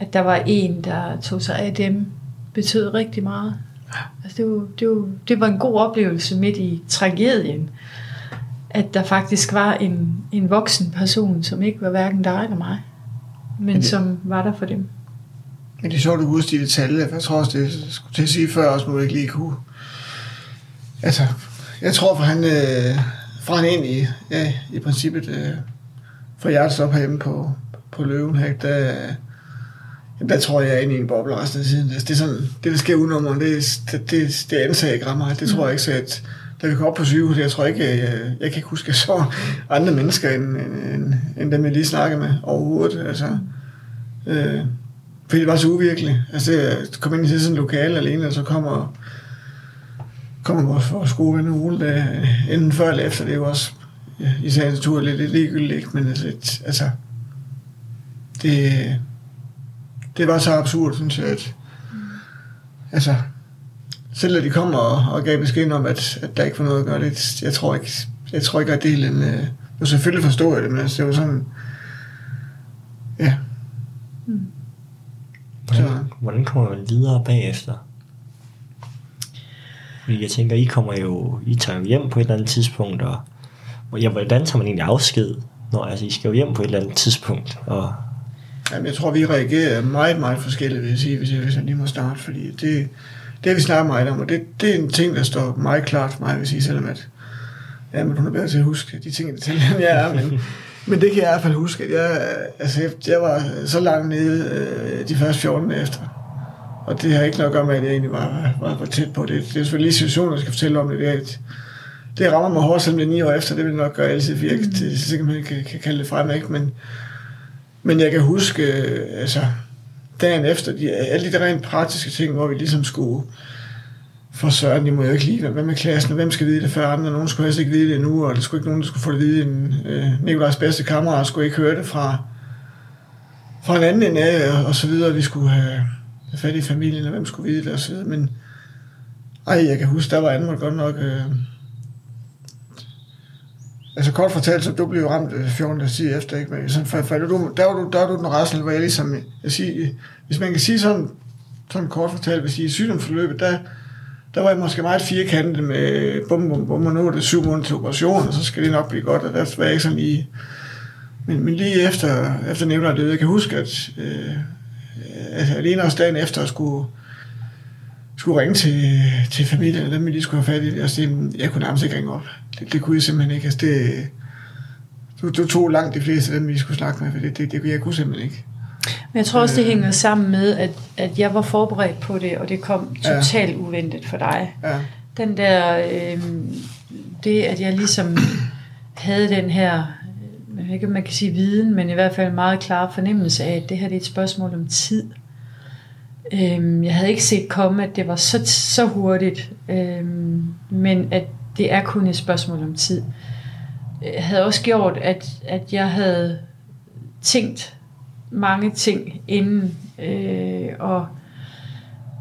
[SPEAKER 1] at der var en, der tog sig af dem, betød rigtig meget. Altså det, var, det, var, det var en god oplevelse midt i tragedien at der faktisk var en, en voksen person, som ikke var hverken dig eller mig, men, men det, som var der for dem.
[SPEAKER 2] Men det er sjovt, at du detaljer, for jeg tror også, det skulle til at sige før, også må ikke lige kunne... Altså, jeg tror, for han, øh, fra han ind i, ja, i princippet, øh, for hjertet op herhjemme på, på løven her, der, der tror jeg, jeg er inde i en boble resten af tiden. Altså, det er sådan, det der sker udenom det, det, det, det ansager ikke meget. Det tror jeg ikke, så at da vi kom op på sygehuset, jeg tror ikke, øh, jeg, jeg kan ikke huske, at jeg så andre mennesker, end, end, end dem, jeg lige snakkede med overhovedet. Altså, øh, fordi det var så uvirkeligt. Altså, jeg kom ind i sådan et lokale alene, og så kommer, kommer vores, vores gode ven Ole, der, øh, enten før eller efter, det er jo også ja, i sagens natur lidt, lidt ligegyldigt, men altså, altså det, det var så absurd, synes jeg, at altså, selv at de kommer og, og gav besked om, at, at der ikke var noget at gøre, det, jeg tror ikke, jeg tror ikke, at det er en, øh, jo selvfølgelig forstår jeg det, men altså, det var sådan, ja.
[SPEAKER 3] Hvordan,
[SPEAKER 2] Så-
[SPEAKER 3] hvordan kommer man videre bagefter? Fordi jeg tænker, I kommer jo, I tager jo hjem på et eller andet tidspunkt, og og ja, hvordan tager man egentlig afsked? Når, altså, I skal jo hjem på et eller andet tidspunkt, og
[SPEAKER 2] Jamen, jeg tror, vi reagerer meget, meget forskelligt, vil jeg sige, hvis jeg, hvis jeg lige må starte, fordi det, det har vi snakket meget om, og det, det er en ting, der står meget klart for mig, jeg sige, selvom at, ja, men hun er bedre til at huske de ting, der end jeg er, men, men det kan jeg i hvert fald huske, at jeg, altså, jeg, jeg var så langt nede øh, de første 14 dage efter, og det har ikke noget at gøre med, at jeg egentlig var, var, var tæt på det. Det er selvfølgelig lige situationen, jeg skal fortælle om det, det er, at det rammer mig hårdt, selvom det er ni år efter, det vil nok gøre altid virke, mm. det er sikkert, man kan, kan kalde det frem, ikke? Men, men jeg kan huske, øh, altså, dagen efter, de, alle de der rent praktiske ting, hvor vi ligesom skulle for søren, de må jo ikke lige, hvad med klassen, og hvem skal vide det før andre, nogen skulle helst ikke vide det nu, og der skulle ikke nogen, der skulle få det vide, en, øh, Nikolajs bedste kammerat skulle ikke høre det fra, fra en anden end af, og, og så videre, vi skulle have, fat i familien, og hvem skulle vide det, og så videre, men ej, jeg kan huske, der var Anmod godt nok, øh, Altså kort fortalt, så du blev ramt 14 dage tid efter, ikke? Men sådan, for, for, du, der var du, der var du den rasel, hvor jeg ligesom, øh, jeg siger, øh, hvis man kan sige sådan, sådan kort fortalt, hvis I er sygdomsforløbet, der, der var jeg måske meget firkantet med bum, bum, bum, og nu er det syv måneder til operation, og så skal det nok blive godt, og der var jeg ikke sådan lige, men, men lige efter, efter nævner det, jeg kan huske, at øh, øh, altså, alene også dagen efter, at skulle, skulle ringe til, til familien, og dem lige skulle have fat i, altså, det, jeg kunne nærmest ikke ringe op. Det, det kunne jeg simpelthen ikke. Altså, det, du, du tog langt de fleste af dem, vi skulle snakke med, for det, det, det kunne jeg kunne simpelthen ikke.
[SPEAKER 1] Men jeg tror også, det
[SPEAKER 2] Øh.
[SPEAKER 1] hænger sammen med, at, at jeg var forberedt på det, og det kom
[SPEAKER 2] Ja.
[SPEAKER 1] totalt uventet for dig.
[SPEAKER 2] Ja,
[SPEAKER 1] Den der, øh, det at jeg ligesom havde den her, jeg ved ikke om man kan sige viden, men i hvert fald en meget klar fornemmelse af, at det her det er et spørgsmål om tid. Øhm, jeg havde ikke set komme, at det var så, så hurtigt, øhm, men at det er kun et spørgsmål om tid. Jeg havde også gjort, at, at jeg havde tænkt mange ting inden, øh, og,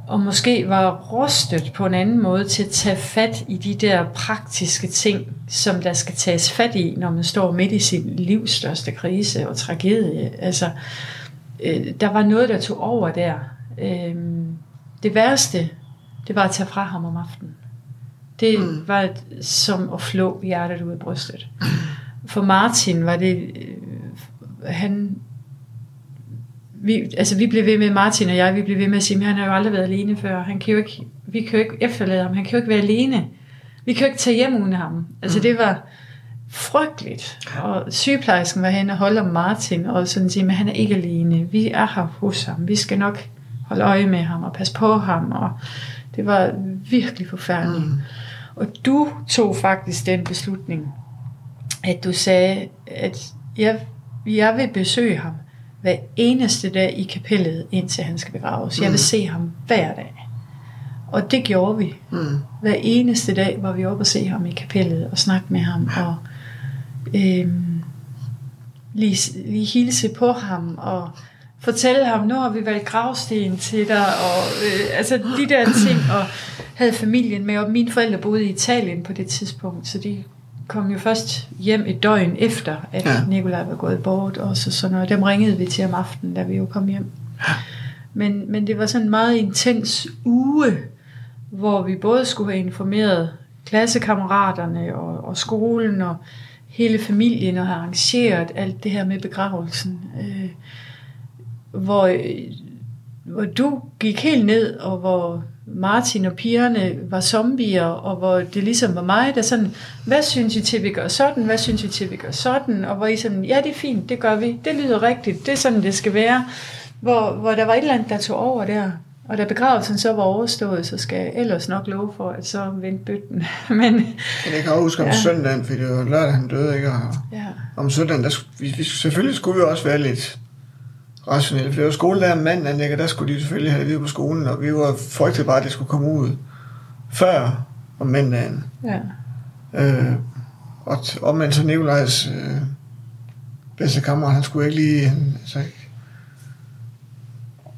[SPEAKER 1] og måske var rustet på en anden måde til at tage fat i de der praktiske ting, som der skal tages fat i, når man står midt i sin livs største krise og tragedie. Altså, øh, der var noget, der tog over der. Øh, det værste, det var at tage fra ham om aftenen. Det mm. var et, som at flå hjertet ud af brystet. For Martin var det, øh, han, vi, altså vi blev ved med, Martin og jeg, vi blev ved med at sige, at han har jo aldrig været alene før. Han kan jo ikke, vi kan jo ikke efterlade ham, han kan jo ikke være alene. Vi kan jo ikke tage hjem uden ham. Altså det var frygteligt. Og sygeplejersken var hen og holde om Martin, og sådan sige, men han er ikke alene. Vi er her hos ham. Vi skal nok holde øje med ham og passe på ham. Og det var virkelig forfærdeligt. Mm. Og du tog faktisk den beslutning, at du sagde, at jeg, jeg vil besøge ham hver eneste dag i kapellet, indtil han skal begraves. Mm. Jeg vil se ham hver dag. Og det gjorde vi.
[SPEAKER 2] mm.
[SPEAKER 1] Hver eneste dag var vi oppe og se ham i kapellet og snakke med ham og øhm, lige, lige hilse på ham og fortælle ham, nu har vi valgt gravsten til dig og øh, altså de der ting og havde familien med og mine forældre boede i Italien på det tidspunkt så de kom jo først hjem et døgn efter at
[SPEAKER 2] Ja.
[SPEAKER 1] ja. Nikolaj var gået bort og så sådan noget. Dem ringede vi til om aftenen da vi jo kom hjem men, men det var sådan en meget intens uge hvor vi både skulle have informeret klassekammeraterne og, og skolen og hele familien og have arrangeret alt det her med begravelsen. Øh, hvor, hvor du gik helt ned, og hvor Martin og pigerne var zombier, og hvor det ligesom var mig, der sådan, hvad synes I til, vi gør sådan, hvad synes I til, vi gør sådan, og hvor I sådan, ja, det er fint, det gør vi, det lyder rigtigt, det er sådan, det skal være. Hvor, hvor der var et eller andet, der tog over der. Og da begravelsen så var overstået, så skal jeg ellers nok love for, at så vendte bøtten. Men
[SPEAKER 2] Men jeg kan også huske om ja. Søndagen, fordi det var lørdag, han døde, ikke? Og
[SPEAKER 1] ja,
[SPEAKER 2] om søndagen, der, vi, vi, selvfølgelig skulle vi også være lidt rationelle, for det var mandagen, ikke? og der skulle de selvfølgelig have det videre på skolen, og vi var frygtet bare, at det skulle komme ud før om mandagen.
[SPEAKER 1] Ja.
[SPEAKER 2] Øh, og omvendt så Nikolajs øh, bedste kammerat, han skulle ikke lige... Han, altså,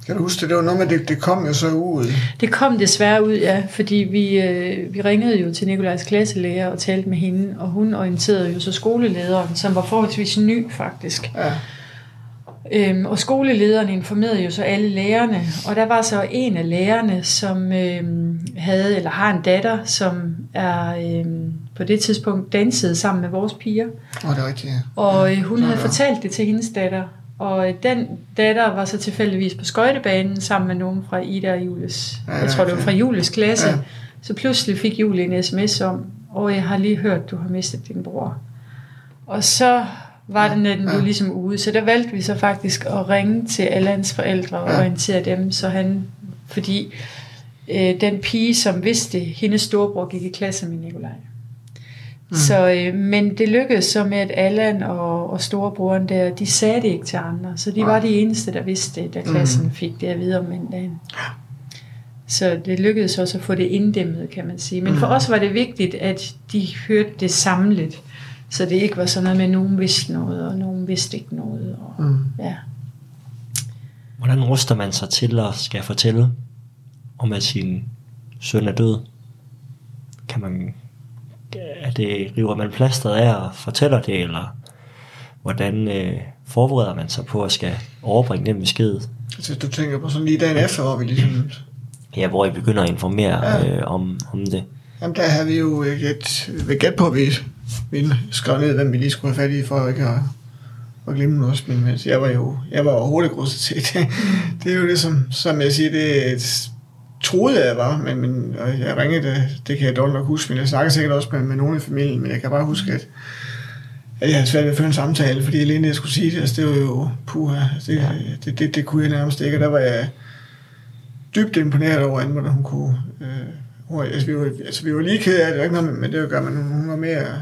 [SPEAKER 2] kan du huske det? Det var noget med, det, det kom jo så ud.
[SPEAKER 1] Det kom desværre ud, ja, fordi vi, øh, vi ringede jo til Nikolajs klasselærer og talte med hende, og hun orienterede jo så skolelederen, som var forholdsvis ny faktisk.
[SPEAKER 2] Ja,
[SPEAKER 1] Øhm, og skolelederen informerede jo så alle lærerne, og der var så en af lærerne, som øhm, havde eller har en datter, som er øhm, på det tidspunkt dansede sammen med vores piger.
[SPEAKER 2] og det er rigtigt, ja.
[SPEAKER 1] Og øh, hun
[SPEAKER 2] Ja,
[SPEAKER 1] havde
[SPEAKER 2] ja.
[SPEAKER 1] fortalt det til hendes datter. Og øh, den datter var så tilfældigvis på skøjtebanen sammen med nogen fra Ida og Jules.
[SPEAKER 2] Ja,
[SPEAKER 1] jeg tror, det var fra. Jules klasse.
[SPEAKER 2] Ja.
[SPEAKER 1] Så pludselig fik Julie en sms om, og jeg har lige hørt, du har mistet din bror. Og så var den, den
[SPEAKER 2] Ja.
[SPEAKER 1] blev ligesom ude. Så der valgte vi så faktisk at ringe til alle hans forældre og orientere dem, så han, fordi øh, den pige, som vidste, hendes storebror gik i klasse med Nikolaj. Mm. Så, øh, men det lykkedes så med, at Allan og, og storebroren der, de sagde det ikke til andre. Så de
[SPEAKER 2] Nej.
[SPEAKER 1] var de eneste, der vidste det, da klassen mm. fik det at vide om mandagen. Så det lykkedes også at få det inddæmmet, kan man sige. Men for os var det vigtigt, at de hørte det samlet. Så det ikke var sådan noget med, at nogen vidste noget, og nogen vidste ikke noget. Og,
[SPEAKER 2] Mm.
[SPEAKER 1] ja.
[SPEAKER 3] Hvordan ruster man sig til at skal fortælle om, at sin søn er død? Kan man, er det, river man plasteret af og fortæller det, eller hvordan øh, forbereder man sig på at skal overbringe den besked?
[SPEAKER 2] Altså, hvis du tænker på sådan lige dagen efter, hvor vi ligesom...
[SPEAKER 3] Ja, hvor I begynder at informere
[SPEAKER 2] Ja.
[SPEAKER 3] øh, om, om det.
[SPEAKER 2] Jamen, der havde vi jo ikke et... Ved gæt på, at vi, vi skrev ned, hvem vi lige skulle have fat i, for ikke at, at glemme noget. Men men jeg var jo jeg var overhovedet ikke rustet til det. Det er jo det, som, som jeg siger, det er et, troede jeg var, men, men og jeg ringede, det, det kan jeg dog nok huske, men jeg snakker sikkert også med, med nogen i familien, men jeg kan bare huske, at, at jeg havde svært ved at føre en samtale, fordi alene jeg skulle sige det, altså det var jo puha, altså det, det, det, det, kunne jeg nærmest ikke, og der var jeg dybt imponeret over, Anne, hvordan hun kunne, øh, hun, altså, vi var, altså vi var lige ked af det, ikke noget, men det gør man, hun var mere,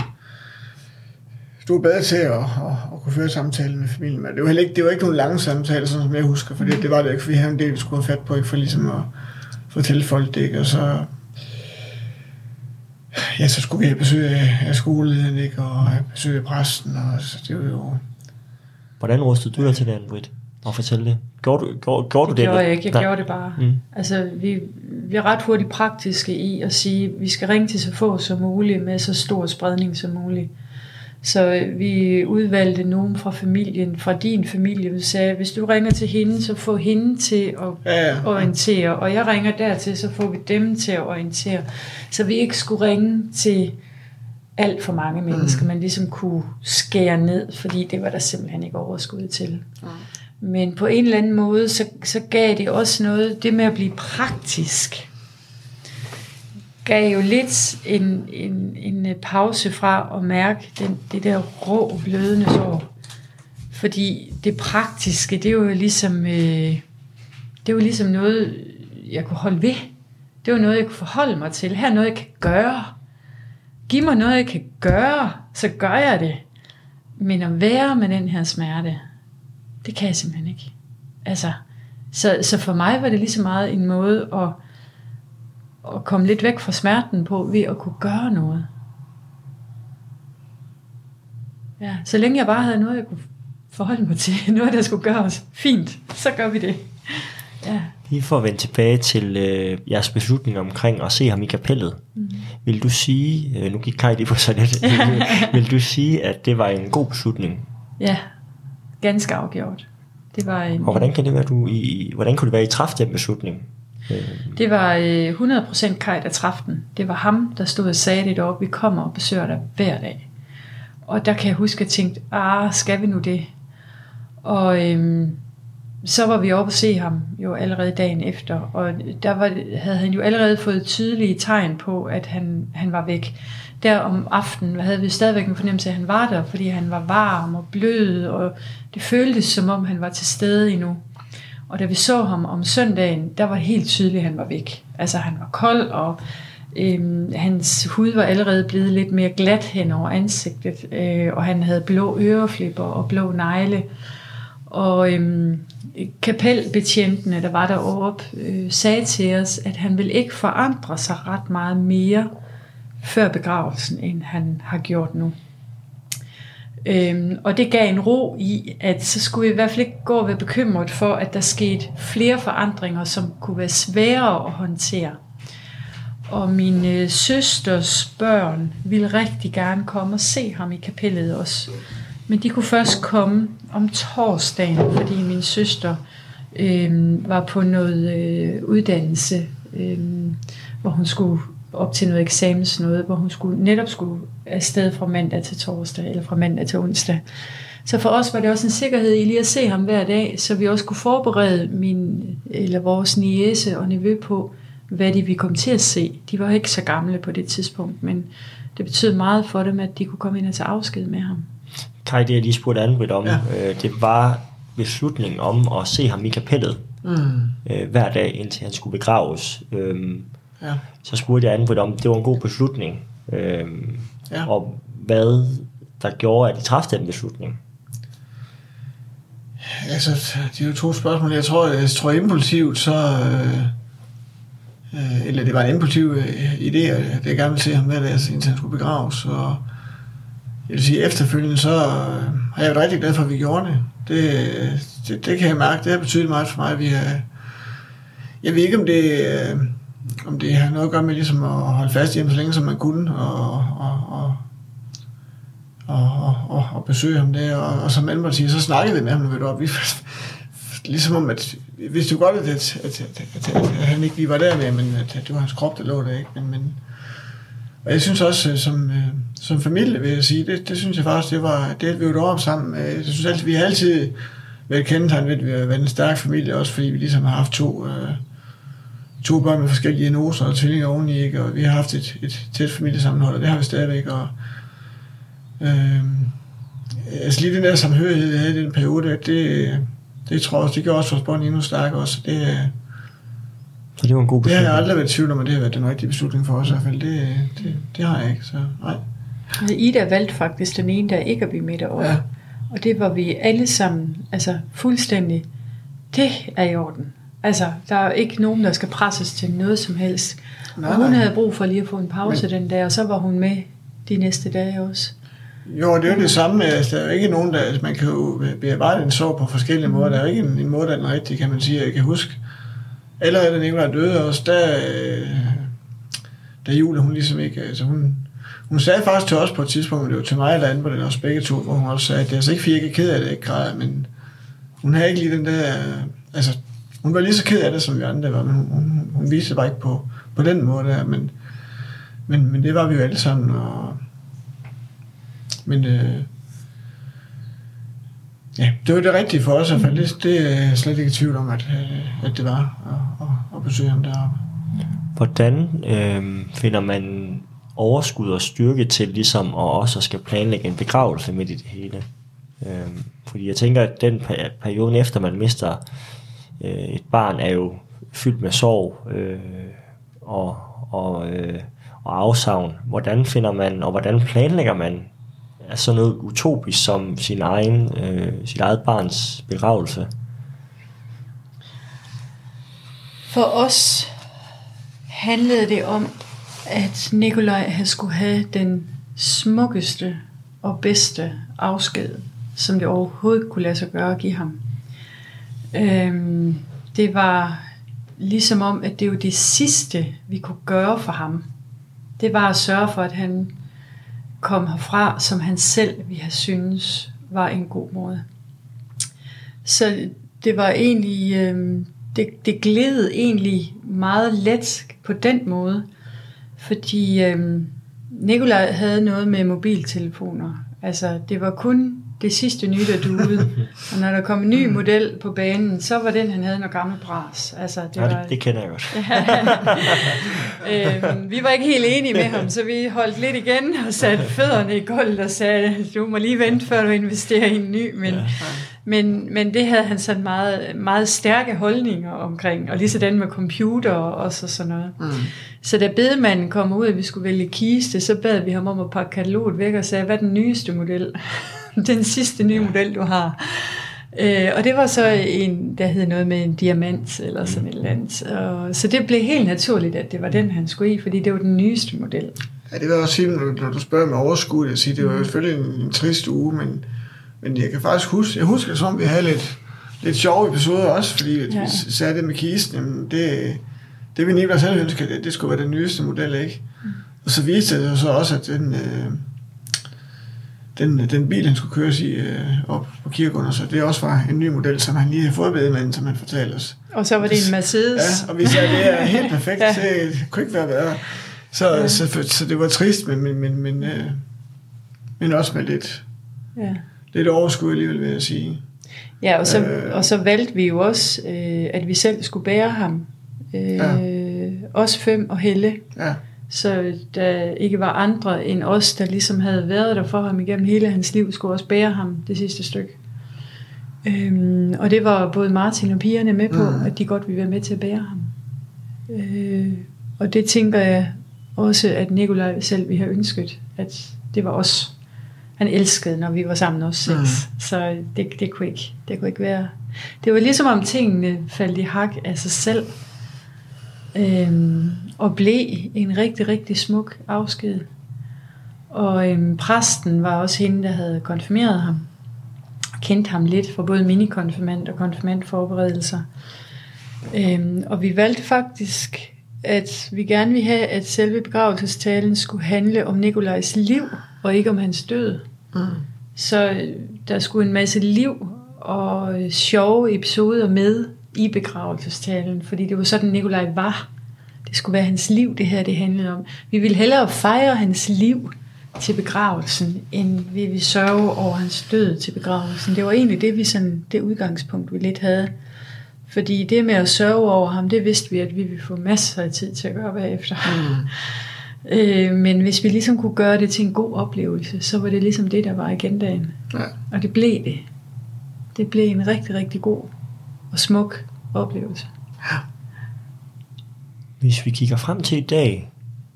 [SPEAKER 2] du var bedre til at, at, at, kunne føre samtale med familien, men det var heller ikke, det var ikke nogen lange samtaler, sådan som jeg husker, for det, det var det ikke, for vi havde en del, vi skulle have fat på, ikke for ligesom at fortælle folk det, ikke, og så, ja, så skulle vi have besøg af, skolelederen, ikke, og have besøg af præsten, og så det var jo,
[SPEAKER 3] Hvordan rustede du dig til det, Anne-Britt, at fortælle det? Gjorde du, gjorde, gjorde du
[SPEAKER 1] Det
[SPEAKER 3] det?
[SPEAKER 1] gjorde jeg ikke, jeg
[SPEAKER 3] Nej.
[SPEAKER 1] gjorde det bare.
[SPEAKER 3] Mm.
[SPEAKER 1] Altså, vi, vi er ret hurtigt praktiske i at sige, at vi skal ringe til så få som muligt, med så stor spredning som muligt. Så øh, vi udvalgte nogen fra familien, fra din familie, vi sagde, hvis du ringer til hende, så få hende til at
[SPEAKER 2] ja, ja,
[SPEAKER 1] orientere, og jeg ringer dertil, så får vi dem til at orientere. Så vi ikke skulle ringe til alt for mange mennesker, mm. man ligesom kunne skære ned, fordi det var der simpelthen ikke overskud til.
[SPEAKER 2] Mm.
[SPEAKER 1] Men på en eller anden måde, så, så gav det også noget, det med at blive praktisk, gav jo lidt en, en, en øh, pause fra at mærke den, det der rå, blødende sår. Fordi det praktiske, det er jo ligesom, øh, det var ligesom noget, jeg kunne holde ved. Det var noget, jeg kunne forholde mig til. Her er noget, jeg kan gøre. Giv mig noget, jeg kan gøre, så gør jeg det. Men at være med den her smerte, det kan jeg simpelthen ikke. Altså, så, så for mig var det lige så meget en måde at, at komme lidt væk fra smerten på, ved at kunne gøre noget. Ja, så længe jeg bare havde noget, jeg kunne forholde mig til, noget, der skulle gøres fint, så gør vi det. Ja.
[SPEAKER 3] Lige for at vende tilbage til øh, jeres beslutning omkring at se ham i kapellet. Mm. Vil du sige, øh, nu gik Kai lige på så lidt, vil, du sige, at det var en god beslutning?
[SPEAKER 1] Ja, ganske afgjort. Det var en,
[SPEAKER 3] Og hvordan kan det være, du i, hvordan kunne det være, I træffede den beslutning?
[SPEAKER 1] Det var øh, 100% Kaj, der traf den. Det var ham, der stod og sagde det deroppe. Vi kommer og besøger dig hver dag. Og der kan jeg huske, at jeg tænkte, ah, skal vi nu det? Og øhm, så var vi oppe og se ham jo allerede dagen efter. Og der var, havde han jo allerede fået tydelige tegn på, at han, han var væk. Der om aftenen havde vi stadigvæk en fornemmelse af, at han var der, fordi han var varm og blød, og det føltes som om, han var til stede endnu. Og da vi så ham om søndagen, der var det helt tydeligt, at han var væk. Altså han var kold, og øhm, hans hud var allerede blevet lidt mere glat hen over ansigtet, øh, og han havde blå øreflipper og blå negle. Og øhm, kapelbetjentene, der var deroppe, øh, sagde til os, at han ville ikke forandre sig ret meget mere, før begravelsen, end han har gjort nu. Øhm, og det gav en ro i, at så skulle vi i hvert fald ikke gå og være bekymret for, at der skete flere forandringer, som kunne være sværere at håndtere. Og min øh, søsters børn ville rigtig gerne komme og se ham i kapellet også. Men de kunne først komme om torsdagen, fordi min søster øh, var på noget øh, uddannelse, øh, hvor hun skulle op til noget eksamens noget, hvor hun skulle, netop skulle afsted fra mandag til torsdag, eller fra mandag til onsdag. Så for os var det også en sikkerhed i lige at se ham hver dag, så vi også kunne forberede min, eller vores niese og nevø på, hvad de vi kom til at se. De var ikke så gamle på det tidspunkt, men det betød meget for dem, at de kunne komme ind og tage afsked med ham.
[SPEAKER 3] Kai, det jeg lige spurgte Anne om, ja. øh, det var beslutningen om at se ham i kapellet mm. øh, hver dag, indtil han skulle begraves. Øhm, ja. Så spurgte jeg Anne om, det var en god beslutning, øhm, ja. og hvad der gjorde, at de træffede den beslutning.
[SPEAKER 2] Altså, det er jo to spørgsmål. Jeg tror, jeg tror impulsivt, så... Øh, øh, eller det var en impulsiv øh, idé, at jeg gerne ville se ham hver dag, indtil han skulle begraves. Og jeg vil sige, efterfølgende, så øh, har jeg været rigtig glad for, at vi gjorde det. Det, det, det kan jeg mærke. Det har betydet meget for mig. Vi har, jeg ved ikke, om det, øh, om det har noget at gøre med ligesom at holde fast i ham så længe, som man kunne, og, og, og, og, og, og besøge ham der. Og, og som Anne siger, så snakkede vi med ham, ved du, vi, ligesom om, at hvis du godt, at, at, at, at, at, at han ikke lige var der med, men at, at det var hans krop, der lå der, ikke? Men, men, og jeg synes også, øh, som, øh, som familie, vil jeg sige, det, det synes jeg faktisk, det var, det at vi var op sammen. Øh, jeg synes altid, vi har altid været kendetegnet ved, at vi har været en stærk familie, også fordi vi ligesom har haft to, øh, to børn med forskellige diagnoser og tvillinger oveni, ikke? og vi har haft et, et tæt familiesammenhold, og det har vi stadigvæk, og øh, altså lige den der samhørighed, vi havde i den periode, det, det tror jeg også, det gør også vores bånd endnu stærkere også. Det,
[SPEAKER 3] så det var en god
[SPEAKER 2] beslutning? Det har jeg aldrig været i tvivl om, at det har været den rigtige beslutning for os i hvert fald. Det, det, det har jeg ikke, så nej.
[SPEAKER 1] Altså, Ida valgte faktisk den ene der ikke at blive midt over. Ja. Og det var vi alle sammen, altså fuldstændig, det er i orden. Altså, der er ikke nogen, der skal presses til noget som helst. Nej, og hun nej. havde brug for lige at få en pause Men... den dag, og så var hun med de næste dage også.
[SPEAKER 2] Jo, det er jo det samme. Altså, der er ikke nogen, der... Altså, man kan jo bearbejde en sorg på forskellige måder. Der er ikke en, en måde, der er den rigtige, kan man sige. Jeg kan huske, allerede da Nicolaj døde også, der, der Julie, hun ligesom ikke... Altså, hun, hun sagde faktisk til os på et tidspunkt, det var til mig eller andet, den også begge to, hvor hun også sagde, at det er altså ikke, fordi jeg ikke er ked af det, ikke græder, men hun havde ikke lige den der... Altså, hun var lige så ked af det, som vi andre var, men hun, hun, hun viste det bare ikke på, på den måde der, men, men, men det var vi jo alle sammen, og men øh, ja, det var det rigtige for os i hvert fald. Det, det er jeg slet ikke i tvivl om, at, øh, at det var at, at, at besøge ham deroppe.
[SPEAKER 3] Hvordan øh, finder man overskud og styrke til ligesom at også skal planlægge en begravelse midt i det hele? Øh, fordi jeg tænker, at den periode efter man mister øh, et barn er jo fyldt med sorg øh, og, og, øh, og afsavn. Hvordan finder man, og hvordan planlægger man er sådan noget utopisk som sin egen, øh, sit eget barns begravelse?
[SPEAKER 1] For os handlede det om, at Nikolaj havde skulle have den smukkeste og bedste afsked, som det overhovedet kunne lade sig gøre at give ham. Øhm, det var ligesom om, at det var det sidste, vi kunne gøre for ham. Det var at sørge for, at han kom herfra, som han selv vi har synes var en god måde. Så det var egentlig, øh, det, det gled egentlig meget let på den måde, fordi øh, Nikolaj havde noget med mobiltelefoner. Altså, det var kun det sidste nye, der duede. og når der kom en ny model på banen, så var den, han havde noget gammel bras. Altså,
[SPEAKER 3] det, ja, var, det, det kender jeg godt.
[SPEAKER 1] øhm, vi var ikke helt enige med ham, så vi holdt lidt igen og satte fødderne i gulvet og sagde, du må lige vente, før du investerer i en ny. Men, ja. men, men det havde han sådan meget, meget stærke holdninger omkring, og lige sådan med computer og så sådan noget. Mm. Så da bedemanden kom ud, at vi skulle vælge kiste, så bad vi ham om at pakke kataloget væk og sagde, hvad er den nyeste model? den sidste nye model, du har. Øh, og det var så en, der hed noget med en diamant eller sådan et eller andet. Og, så det blev helt naturligt, at det var den, han skulle i, fordi det var den nyeste model.
[SPEAKER 2] Ja, det jeg også sige, når, når du spørger med overskud, jeg siger, det var jo selvfølgelig en, en trist uge, men, men jeg kan faktisk huske, jeg husker som, vi havde lidt, lidt sjove episoder også, fordi ja. Vi sagde det med kisten, jamen det, det vi Niklas selv ønskede, det, det skulle være den nyeste model, ikke? Mm. Og så viste det sig så også, at den, øh, den, den bil, han skulle køres i øh, op på kirkegården, så det også var en ny model, som han lige havde fået bedemanden, som han fortalte os.
[SPEAKER 1] Og så var det en Mercedes.
[SPEAKER 2] Ja, og vi sagde, det er helt perfekt,
[SPEAKER 1] Ja.
[SPEAKER 2] det kunne ikke være bedre. Så, ja. så, så, så det var trist, men, men, men, men, øh, men også med lidt,
[SPEAKER 1] Ja.
[SPEAKER 2] lidt overskud alligevel, vil jeg sige.
[SPEAKER 1] Ja, og så,
[SPEAKER 2] Øh.
[SPEAKER 1] og så valgte vi jo også, øh, at vi selv skulle bære ham. Øh,
[SPEAKER 2] ja.
[SPEAKER 1] Os fem og Helle.
[SPEAKER 2] Ja,
[SPEAKER 1] Så der ikke var andre end os, der ligesom havde været der for ham igennem hele hans liv, skulle også bære ham det sidste stykke. Øhm, og det var både Martin og pigerne med på,
[SPEAKER 2] Mm.
[SPEAKER 1] at de godt ville være med til at bære ham. Øh, og det tænker jeg også, at Nikolaj selv vi har ønsket, at det var os. Han elskede, når vi var sammen seks.
[SPEAKER 2] Mm.
[SPEAKER 1] Mm. Så det, det, kunne ikke, det kunne ikke være... Det var ligesom om tingene faldt i hak af sig selv. Øhm, og blev en rigtig, rigtig smuk afsked. Og øhm, præsten var også hende, der havde konfirmeret ham. Kendte ham lidt fra både minikonfirmand og konfirmandforberedelser. Øhm, og vi valgte faktisk, at vi gerne ville have, at selve begravelsestalen skulle handle om Nikolajs liv, og ikke om hans død.
[SPEAKER 2] mm.
[SPEAKER 1] Så øh, der skulle en masse liv og øh, sjove episoder med i begravelsestalen, fordi det var sådan, Nikolaj var. Det skulle være hans liv, det her det handlede om. Vi ville hellere fejre hans liv til begravelsen, end vi ville sørge over hans død til begravelsen. Det var egentlig det, vi sådan, det udgangspunkt, vi lidt havde. Fordi det med at sørge over ham, det vidste vi, at vi ville få masser af tid til at gøre bagefter.
[SPEAKER 2] Mm.
[SPEAKER 1] Øh, men hvis vi ligesom kunne gøre det til en god oplevelse, så var det ligesom det, der var agendaen.
[SPEAKER 2] Ja.
[SPEAKER 1] Og det blev det. Det blev en rigtig, rigtig god og smuk oplevelse.
[SPEAKER 3] Hvis vi kigger frem til i dag,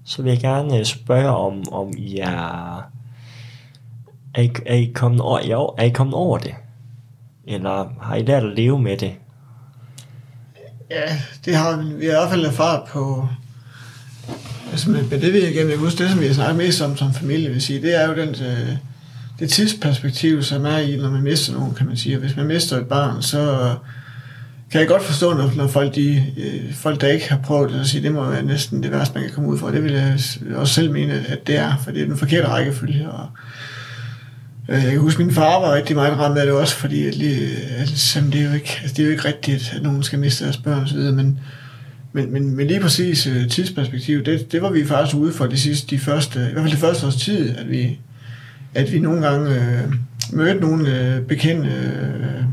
[SPEAKER 3] så vil jeg gerne øh, spørge om, om I er... Er I, er, I kommet over, ja, er I kommet over det? Eller har I lært at leve med det?
[SPEAKER 2] ja, det har vi. Vi har i hvert fald erfaret på... Altså med, med det vi igennem, jeg husker, det som vi har snakket mest om som familie, vil sige, det er jo den, øh, det tidsperspektiv, som er i, når man mister nogen, kan man sige. Og hvis man mister et barn, så kan jeg godt forstå, når, når folk, de, øh, folk, der ikke har prøvet det, at sige, det må være næsten det værste, man kan komme ud for. Det vil jeg også selv mene, at det er, for det er den forkerte rækkefølge. Og, øh, jeg kan huske, at min far var rigtig meget ramt af det også, fordi at, lige, at, det, er jo ikke, altså, det er jo ikke rigtigt, at nogen skal miste deres børn osv., men, men, men, men lige præcis øh, tidsperspektiv, det, det var vi faktisk ude for de sidste, de første, i hvert fald det første års tid, at vi, at vi nogle gange øh, mødte nogle øh, bekendte, øh,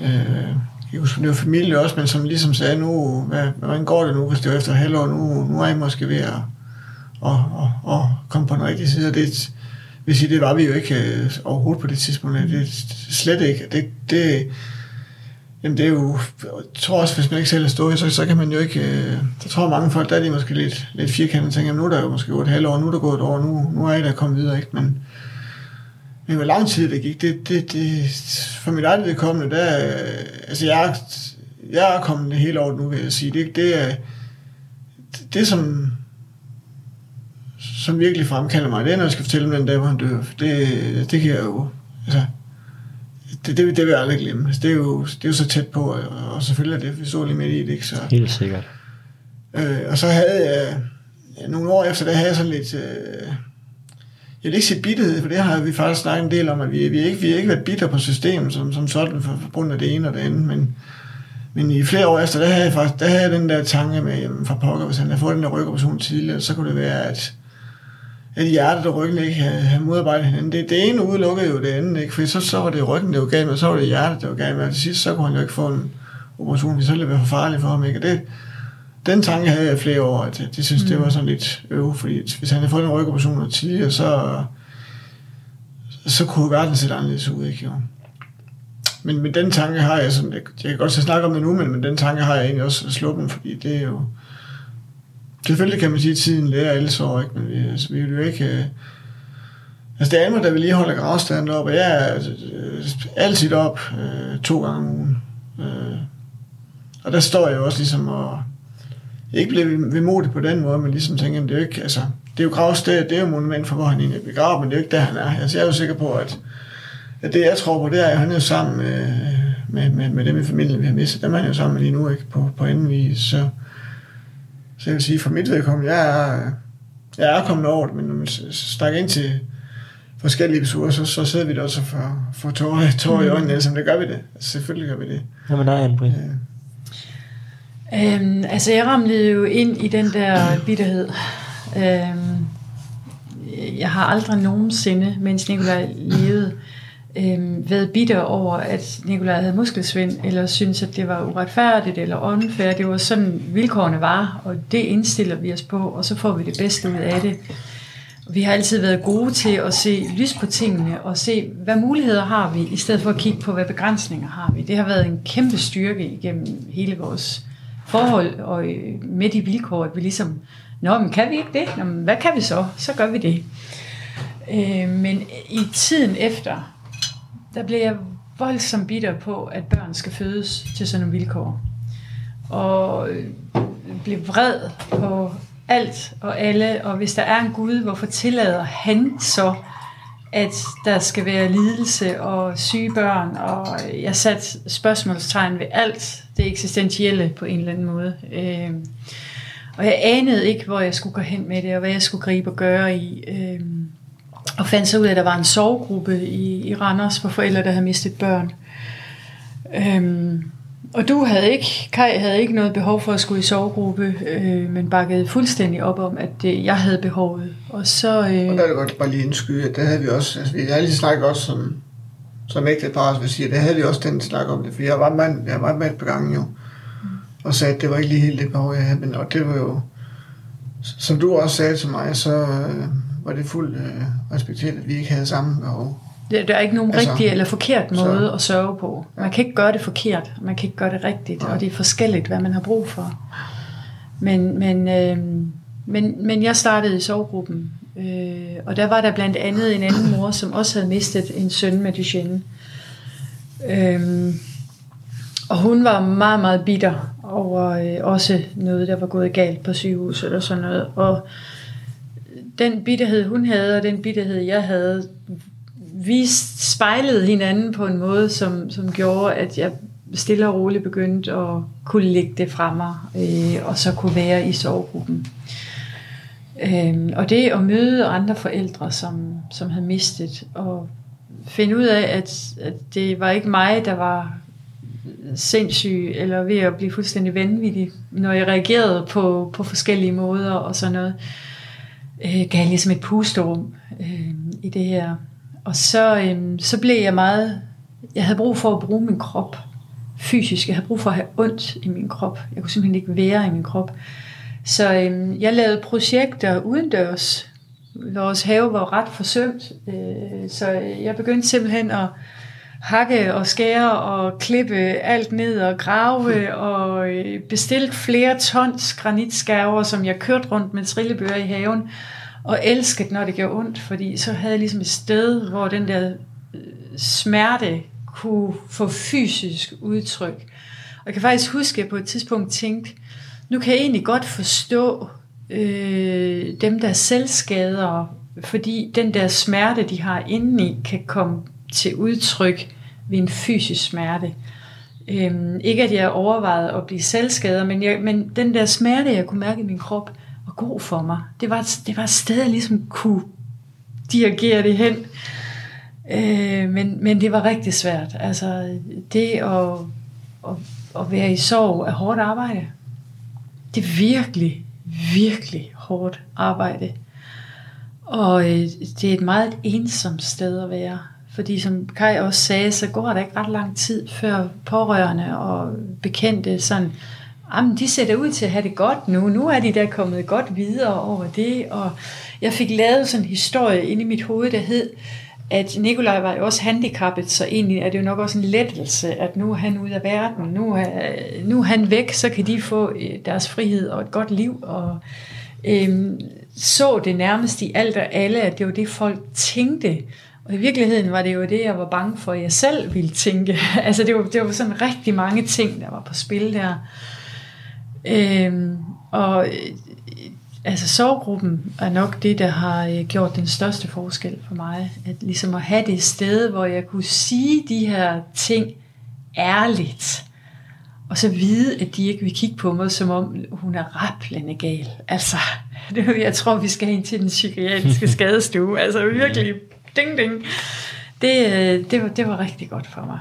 [SPEAKER 2] øh, jeg husker, det var familie også, men som ligesom sagde, nu, hvad, hvordan går det nu, hvis det var efter halvår, nu, nu er I måske ved at, og, og, og komme på den rigtige side, af det Hvis I det var vi jo ikke øh, overhovedet på det tidspunkt, det er slet ikke, det, det, Jamen det er jo, jeg tror også, hvis man ikke selv er stået, så, så kan man jo ikke, øh, tror mange folk, der er de måske lidt, lidt firkantede og tænker, jamen nu er der jo måske gået et halvt år, nu er der gået et år, nu, nu er I der kommet videre, ikke? Men, men hvor lang tid det gik, det, det, det for mit eget vedkommende, der, altså jeg, jeg er kommet det hele år nu, vil jeg sige, det, det er, det, det som, som virkelig fremkalder mig, det er, når jeg skal fortælle om den dag, hvor han dør. Det, det kan jeg jo, altså, det, det, det vil jeg aldrig glemme. Altså, Det er, jo, det er jo så tæt på, og, og selvfølgelig er det, vi så lige midt i det, ikke? Så,
[SPEAKER 3] Helt sikkert.
[SPEAKER 2] øh, og så havde jeg, nogle år efter, der havde jeg sådan lidt, øh, jeg vil ikke sige bitterhed, for det har vi faktisk snakket en del om, at vi, vi, ikke, vi har ikke været bitter på systemet som, som sådan, for, for grund af det ene og det andet, men, men i flere år efter, der havde jeg faktisk der havde jeg den der tanke med, jamen, for pokker, hvis han havde fået den der rygoperation tidligere, så kunne det være, at at hjertet og ryggen ikke havde, havde modarbejdet hinanden. Det, det ene udelukkede jo det andet, ikke? for så, så var det ryggen, det var galt med, og så var det hjertet, det var galt med, og til sidst, så kunne han jo ikke få en operation, fordi så ville det være for farligt for ham, ikke? Og det, den tanke havde jeg flere år, at det synes, mm. det var sådan lidt øv, fordi hvis han havde fået en rygoperation tidligere, så, så kunne verden se anderledes ud, ikke? Jo. Men, men den tanke har jeg sådan, jeg, jeg kan godt så snakke om det nu, men, men den tanke har jeg egentlig også sluppet, fordi det er jo, selvfølgelig kan man sige, at tiden lærer alle så, ikke? men vi, altså, vi vil jo ikke... Øh, altså det er Alma, der vil lige holde gravstanden op, og jeg er altså, øh, altid op øh, to gange om ugen. Øh, og der står jeg jo også ligesom og ikke blive vemodig på den måde, men ligesom tænker, det er jo ikke, altså, det er jo gravsted, det er jo monument for, hvor han egentlig er begravet, men det er jo ikke der, han er. Altså, jeg er jo sikker på, at, at det, jeg tror på, det er, at han er sammen med, med, med, med dem i familien, vi har mistet. Dem er han jo sammen med lige nu, ikke? På, på anden vis. Så, så jeg vil sige, for mit vedkommende, jeg er, jeg er kommet over det, men når man stak ind til forskellige episoder, så, så sidder vi der også for, for tårer, tårer i øjnene, altså, det gør vi det. Altså, selvfølgelig gør vi det.
[SPEAKER 3] Jamen, der er en
[SPEAKER 1] Øhm, altså, jeg ramlede jo ind i den der bitterhed. Øhm, jeg har aldrig nogensinde, mens Nikolaj levede, øhm, været bitter over, at Nikolaj havde muskelsvind, eller synes at det var uretfærdigt eller unfair. Det var sådan, vilkårene var, og det indstiller vi os på, og så får vi det bedste ud af det. Vi har altid været gode til at se lys på tingene, og se, hvad muligheder har vi, i stedet for at kigge på, hvad begrænsninger har vi. Det har været en kæmpe styrke igennem hele vores forhold, og øh, med de vilkår, at vi ligesom, nå, men kan vi ikke det? Nå, men hvad kan vi så? Så gør vi det. Øh, men i tiden efter, der blev jeg voldsomt bitter på, at børn skal fødes til sådan nogle vilkår. Og øh, blev vred på alt og alle, og hvis der er en Gud, hvorfor tillader han så, at der skal være lidelse og syge børn, og øh, jeg satte spørgsmålstegn ved alt det eksistentielle på en eller anden måde. Øh, og jeg anede ikke, hvor jeg skulle gå hen med det, og hvad jeg skulle gribe og gøre i. Øh, og fandt så ud af, at der var en sovegruppe i, i Randers for forældre, der havde mistet børn. Øh, og du havde ikke, Kai havde ikke noget behov for at skulle i sovegruppe, øh, men bakkede fuldstændig op om, at det, jeg havde behovet. Og så... Øh... Og
[SPEAKER 2] der er det godt bare lige indskyde, at det havde vi også, altså vi har lige snakket også sådan som ægte par, vil sige, det havde vi også den snak om det, for jeg var med, jeg var med på gangen jo, og sagde, at det var ikke lige helt det behov, jeg havde, men og det var jo, som du også sagde til mig, så øh, var det fuldt øh, respekteret, at vi ikke havde samme behov.
[SPEAKER 1] Der er ikke nogen altså, rigtig eller forkert måde så, at sørge på. Man kan ikke gøre det forkert, man kan ikke gøre det rigtigt, nej. og det er forskelligt, hvad man har brug for. Men, men, øh, men, men jeg startede i sovegruppen, øh, og der var der blandt andet en anden mor, som også havde mistet en søn med Duchenne. Øh, og hun var meget, meget bitter over øh, også noget, der var gået galt på sygehuset eller sådan noget. Og den bitterhed, hun havde, og den bitterhed, jeg havde, vi spejlede hinanden på en måde, som, som gjorde, at jeg stille og roligt begyndte at kunne lægge det fra mig, øh, og så kunne være i sovegruppen. Øh, Øhm, og det at møde andre forældre, som, som havde mistet, og finde ud af, at, at det var ikke mig, der var sindssyg, eller ved at blive fuldstændig vanvittig, når jeg reagerede på, på forskellige måder og sådan noget, øh, gav ligesom et pusterum øh, i det her og så, øh, så blev jeg meget... Jeg havde brug for at bruge min krop fysisk. Jeg havde brug for at have ondt i min krop. Jeg kunne simpelthen ikke være i min krop. Så øhm, jeg lavede projekter udendørs. Vores have var ret forsømt, øh, så jeg begyndte simpelthen at hakke og skære og klippe alt ned og grave og bestilte bestilt flere tons granitskærver, som jeg kørte rundt med trillebøger i haven og elskede, når det gjorde ondt, fordi så havde jeg ligesom et sted, hvor den der øh, smerte kunne få fysisk udtryk. Og jeg kan faktisk huske, at jeg på et tidspunkt tænkte, nu kan jeg egentlig godt forstå øh, dem, der selvskader, fordi den der smerte, de har indeni, kan komme til udtryk ved en fysisk smerte. Øhm, ikke at jeg overvejede at blive selvskader, men, jeg, men den der smerte, jeg kunne mærke i min krop, god for mig. Det var, det var et sted, jeg ligesom kunne dirigere det hen. Øh, men, men det var rigtig svært. Altså, det at, at, at være i sorg er hårdt arbejde. Det er virkelig, virkelig hårdt arbejde. Og øh, det er et meget ensomt sted at være. Fordi som Kai også sagde, så går der ikke ret lang tid, før pårørende og bekendte sådan jamen, de ser ud til at have det godt nu. Nu er de der kommet godt videre over det. Og jeg fik lavet sådan en historie inde i mit hoved, der hed, at Nikolaj var jo også handicappet, så egentlig er det jo nok også en lettelse, at nu er han ude af verden, nu er, nu er han væk, så kan de få øh, deres frihed og et godt liv, og øhm, så det nærmest i alt og alle, at det var det, folk tænkte. Og i virkeligheden var det jo det, jeg var bange for, at jeg selv ville tænke. altså det var, det var sådan rigtig mange ting, der var på spil der. Øhm, og øh, altså sovegruppen er nok det, der har øh, gjort den største forskel for mig. At ligesom at have det sted, hvor jeg kunne sige de her ting ærligt. Og så vide, at de ikke vil kigge på mig, som om hun er rablende gal. Altså, det, jeg tror, vi skal ind til den psykiatriske skadestue. Altså virkelig, ding ding. Det, øh, det, var, det var rigtig godt for mig.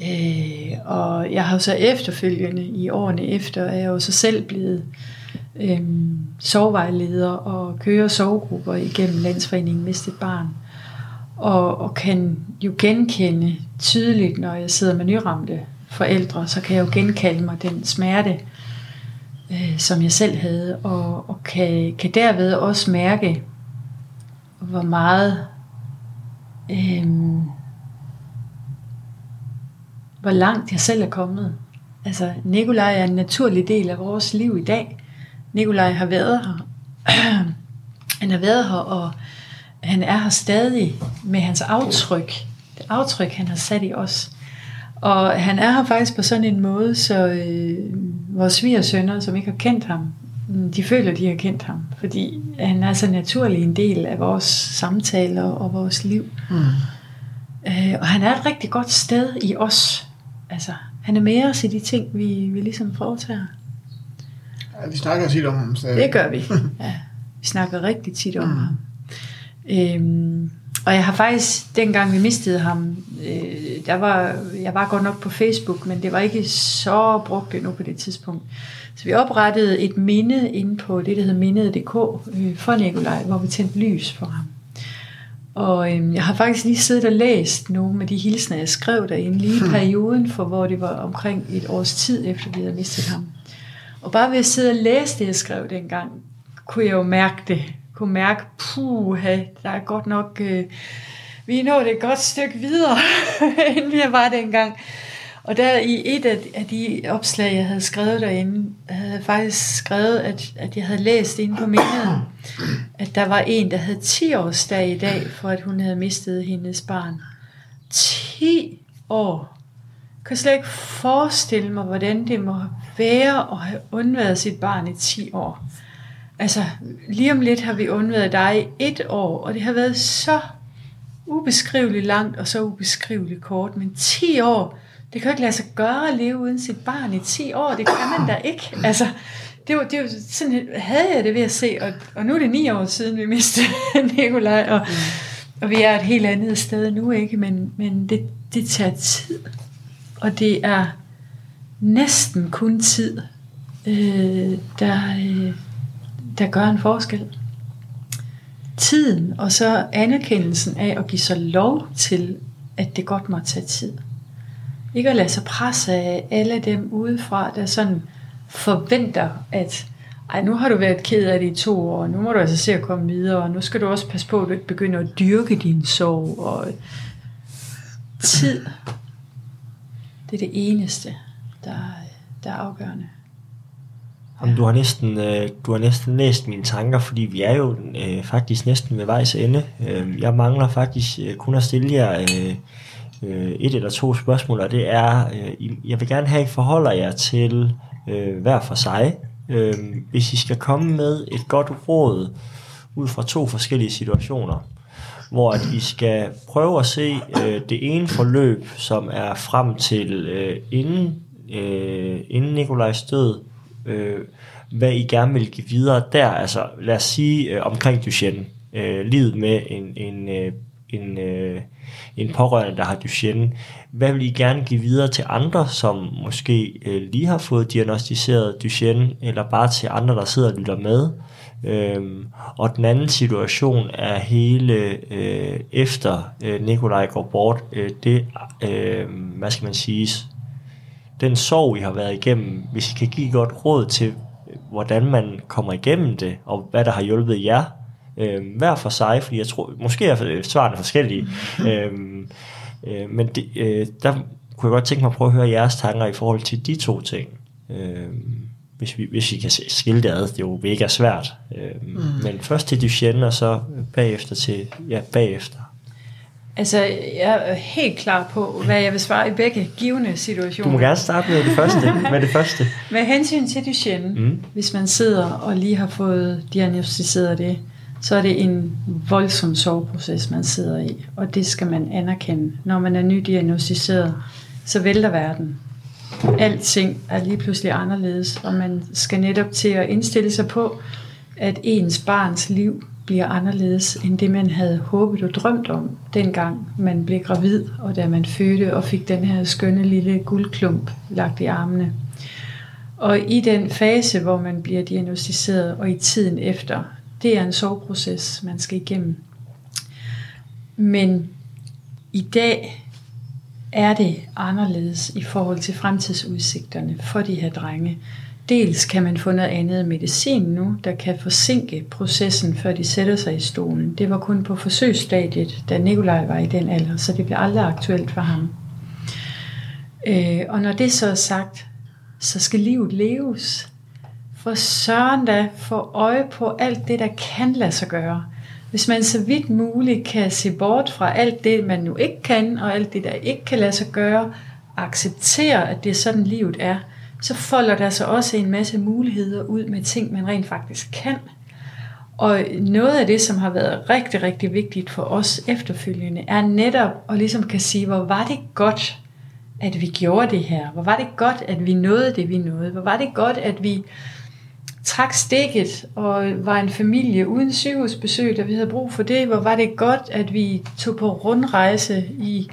[SPEAKER 1] Øh, og jeg har jo så efterfølgende, i årene efter, er jeg jo så selv blevet øh, Øhm, sovevejleder og kører sovegrupper igennem Landsforeningen Mistet Barn. Og, og kan jo genkende tydeligt, når jeg sidder med nyramte forældre, så kan jeg jo genkalde mig den smerte, øh, som jeg selv havde, og, og kan, kan derved også mærke, hvor meget øh, hvor langt jeg selv er kommet. Altså, Nikolaj er en naturlig del af vores liv i dag. Nikolaj har været her. han har været her, og han er her stadig med hans aftryk. Det aftryk, han har sat i os. Og han er her faktisk på sådan en måde, så øh, vores svigersønner, som ikke har kendt ham, de føler, de har kendt ham. Fordi han er så naturlig en del af vores samtaler og vores liv. Mm. Øh, og han er et rigtig godt sted i os. Altså, han er med os i de ting, vi, vi ligesom foretager.
[SPEAKER 2] Ja, vi snakker tit om ham. Så...
[SPEAKER 1] Det gør vi. Ja, vi snakker rigtig tit om mm. ham. Øhm, og jeg har faktisk, dengang vi mistede ham, øh, der var, jeg var godt nok på Facebook, men det var ikke så brugt endnu på det tidspunkt. Så vi oprettede et minde inde på det, der hedder mindet.dk øh, for Nikolaj, hvor vi tændte lys for ham. Og øhm, jeg har faktisk lige siddet og læst nogle af de hilsner, jeg skrev derinde, lige i hmm. perioden, for hvor det var omkring et års tid efter, vi havde mistet ham. Og bare ved at sidde og læse det, jeg skrev dengang, kunne jeg jo mærke det. Kunne mærke, puh, der er godt nok... Øh, vi er nået et godt stykke videre, end vi var dengang. Og der i et af de opslag, jeg havde skrevet derinde, havde jeg faktisk skrevet, at, at jeg havde læst inde på menigheden, at der var en, der havde 10 årsdag i dag, for at hun havde mistet hendes barn. 10 år. Jeg kan slet ikke forestille mig, hvordan det må være at have undværet sit barn i 10 år. Altså, lige om lidt har vi undværet dig i et år, og det har været så ubeskriveligt langt og så ubeskriveligt kort, men 10 år, det kan jo ikke lade sig gøre at leve uden sit barn i 10 år. Det kan man da ikke. Altså, det var, det var sådan, havde jeg det ved at se, og, og nu er det ni år siden, vi mistede Nikolaj, og, mm. og vi er et helt andet sted nu, ikke? Men, men det, det tager tid, og det er næsten kun tid, øh, der, øh, der gør en forskel. Tiden, og så anerkendelsen af at give sig lov til, at det godt må tage tid. Ikke at lade sig presse af alle dem udefra, der sådan forventer, at ej, nu har du været ked af det i to år, nu må du altså se at komme videre, og nu skal du også passe på, at du ikke begynder at dyrke din sorg, og tid, det er det eneste, der, der er afgørende.
[SPEAKER 3] Jamen, du har næsten øh, du har næsten læst mine tanker, fordi vi er jo øh, faktisk næsten ved vejs ende. Øh, jeg mangler faktisk øh, kun at stille jer øh, øh, et eller to spørgsmål, og det er, øh, jeg vil gerne have, at I forholder jer til øh, hver for sig. Øh, hvis I skal komme med et godt råd ud fra to forskellige situationer, hvor at I skal prøve at se øh, det ene forløb, som er frem til øh, inden, øh, inden Nikolajs død, øh, hvad I gerne vil give videre der, altså lad os sige øh, omkring Duchenne, øh, livet med en, en, øh, en, øh, en pårørende, der har Duchenne. Hvad vil I gerne give videre til andre, som måske øh, lige har fået diagnostiseret Duchenne, eller bare til andre, der sidder og lytter med? Øhm, og den anden situation er hele øh, efter øh, Nikolaj går bort, øh, det, øh, hvad skal man sige, den sorg, I har været igennem, hvis I kan give godt råd til, hvordan man kommer igennem det, og hvad der har hjulpet jer, øh, hver for sig, fordi jeg tror, måske er svarene forskellige, øh, øh, men det, øh, der kunne jeg godt tænke mig at prøve at høre jeres tanker i forhold til de to ting. Øh, hvis, vi, hvis vi kan skille det ad, det er jo mega svært. Øh, mm. Men først til Duchenne, og så bagefter til, ja, bagefter.
[SPEAKER 1] Altså, jeg er helt klar på, hvad jeg vil svare i begge givende situationer.
[SPEAKER 3] Du må gerne starte med det første. med det første.
[SPEAKER 1] Med hensyn til Duchenne, mm. hvis man sidder og lige har fået diagnostiseret det, så er det en voldsom soveproces, man sidder i, og det skal man anerkende. Når man er nydiagnostiseret, så vælter verden. Alting er lige pludselig anderledes, og man skal netop til at indstille sig på, at ens barns liv bliver anderledes end det, man havde håbet og drømt om, dengang man blev gravid, og da man fødte og fik den her skønne lille guldklump lagt i armene. Og i den fase, hvor man bliver diagnostiseret, og i tiden efter, det er en soveproces, man skal igennem. Men i dag er det anderledes i forhold til fremtidsudsigterne for de her drenge. Dels kan man få noget andet medicin nu, der kan forsinke processen, før de sætter sig i stolen. Det var kun på forsøgsstadiet, da Nikolaj var i den alder, så det blev aldrig aktuelt for ham. Øh, og når det så er sagt, så skal livet leves. For søren da få øje på alt det, der kan lade sig gøre. Hvis man så vidt muligt kan se bort fra alt det, man nu ikke kan, og alt det, der ikke kan lade sig gøre, acceptere, at det er sådan livet er, så folder der sig også en masse muligheder ud med ting, man rent faktisk kan. Og noget af det, som har været rigtig, rigtig vigtigt for os efterfølgende, er netop at ligesom kan sige, hvor var det godt, at vi gjorde det her? Hvor var det godt, at vi nåede det, vi nåede? Hvor var det godt, at vi trak stikket og var en familie uden sygehusbesøg, da vi havde brug for det? Hvor var det godt, at vi tog på rundrejse i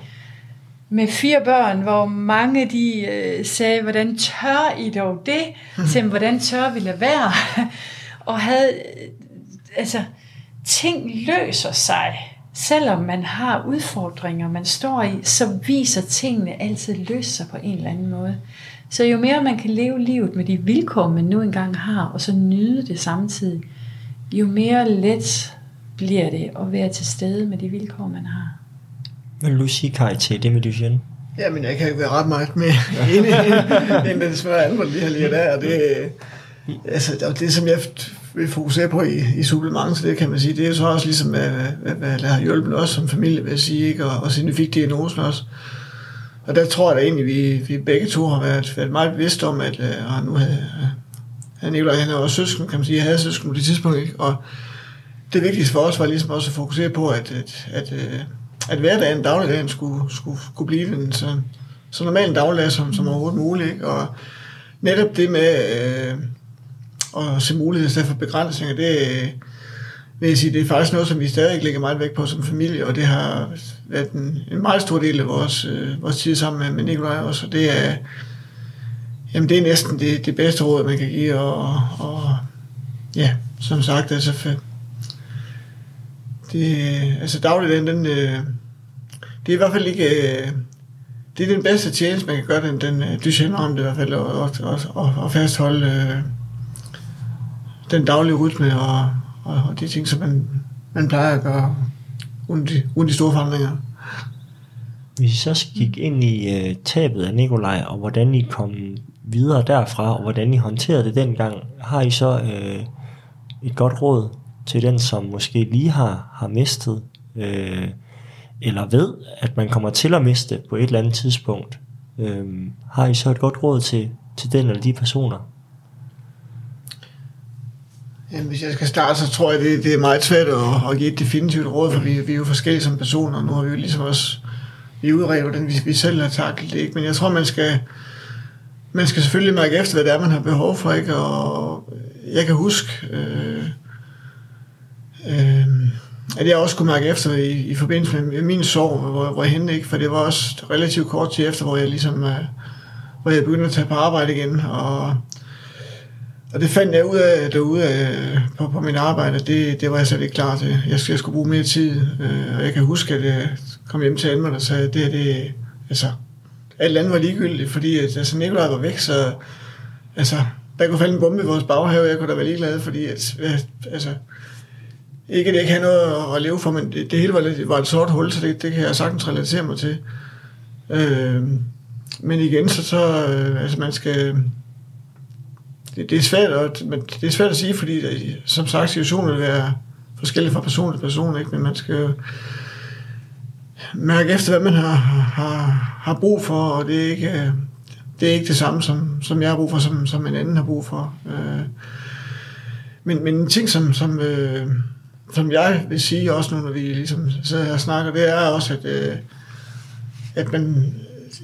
[SPEAKER 1] med fire børn, hvor mange de øh, sagde, hvordan tør I dog det? Mm. Til hvordan tør vi lade være? og havde, øh, altså, ting løser sig. Selvom man har udfordringer, man står i, så viser tingene altid løse sig på en eller anden måde. Så jo mere man kan leve livet med de vilkår, man nu engang har, og så nyde det samtidig, jo mere let bliver det at være til stede med de vilkår, man har.
[SPEAKER 3] Hvad vil du sige, Kai, til det med Duchenne?
[SPEAKER 2] Jamen, jeg kan ikke være ret meget med enig end den svære alvor, vi har lige der. Og det, altså, det, som jeg vil fokusere på i, i supplement, så det kan man sige, det er så også ligesom, hvad, hvad, hvad der har hjulpet os som familie, vil jeg sige, ikke? Og, og siden vi fik diagnosen også. Og der tror jeg da egentlig, vi, vi begge to har været, været meget bevidste om, at øh, og nu havde, han Nicolaj, han er også søsken, kan man sige, jeg havde søsken på det tidspunkt, ikke? Og det vigtigste for os var ligesom også at fokusere på, at, at, at, at at hverdagen, dagligdagen skulle, skulle, skulle blive den så, så normal en dagligdag som, som overhovedet muligt. Ikke? Og netop det med øh, at se muligheder i stedet for begrænsninger, det vil jeg sige, det er faktisk noget, som vi stadig lægger meget vægt på som familie, og det har været en, en meget stor del af vores, øh, vores tid sammen med, med Nikolaj også, og det er, jamen det er næsten det, det bedste råd, man kan give, og, og ja, som sagt, altså det, altså dagligdagen, den, øh, det er i hvert fald ikke... Øh, det er den bedste tjeneste, man kan gøre den, den øh, Duchenne om det i hvert fald, og, og, og, og fastholde øh, den daglige rytme og, og, og de ting, som man, man plejer at gøre uden de, uden de store forandringer.
[SPEAKER 3] Hvis I så gik ind i øh, tabet af Nikolaj, og hvordan I kom videre derfra, og hvordan I håndterede det dengang, har I så øh, et godt råd til den, som måske lige har, har mistet, øh, eller ved, at man kommer til at miste på et eller andet tidspunkt. Øh, har I så et godt råd til, til den eller de personer?
[SPEAKER 2] Jamen, hvis jeg skal starte, så tror jeg, det, det er meget svært at, at give et definitivt råd, for vi, vi er jo forskellige som personer. Nu har vi jo ligesom også vi er udredet, hvordan vi, vi selv har taklet det. Ikke? Men jeg tror, man skal, man skal selvfølgelig mærke efter, hvad det er, man har behov for. Ikke? Og jeg kan huske, øh, øh, at jeg også kunne mærke efter i, i forbindelse med min sorg, hvor, hvor jeg hente, ikke? for det var også relativt kort tid efter, hvor jeg ligesom, uh, hvor jeg begyndte at tage på arbejde igen, og, og det fandt jeg ud af derude uh, på, på min arbejde, det, det var jeg slet ikke klar til. Jeg, jeg skulle bruge mere tid, øh, og jeg kan huske, at jeg kom hjem til Anmer og sagde, det det, altså, alt andet var ligegyldigt, fordi at, altså, Nikolaj var væk, så altså, der kunne falde en bombe i vores baghave, jeg kunne da være ligeglad, fordi at, øh, altså, ikke at jeg ikke havde noget at leve for, men det, det hele var, lidt, var et sort hul, så det, det kan jeg sagtens relatere mig til. Øh, men igen, så, så øh, altså man skal... Det, det, er svært at, men det er svært at sige, fordi øh, som sagt, situationen vil være forskellige fra person til person, ikke? men man skal mærke efter, hvad man har, har, har brug for, og det er ikke, øh, det er ikke det samme, som, som jeg har brug for, som, som en anden har brug for. Øh, men, men en ting, som, som, øh, som jeg vil sige også nu, når vi ligesom sidder her og snakker, det er også, at, øh, at man,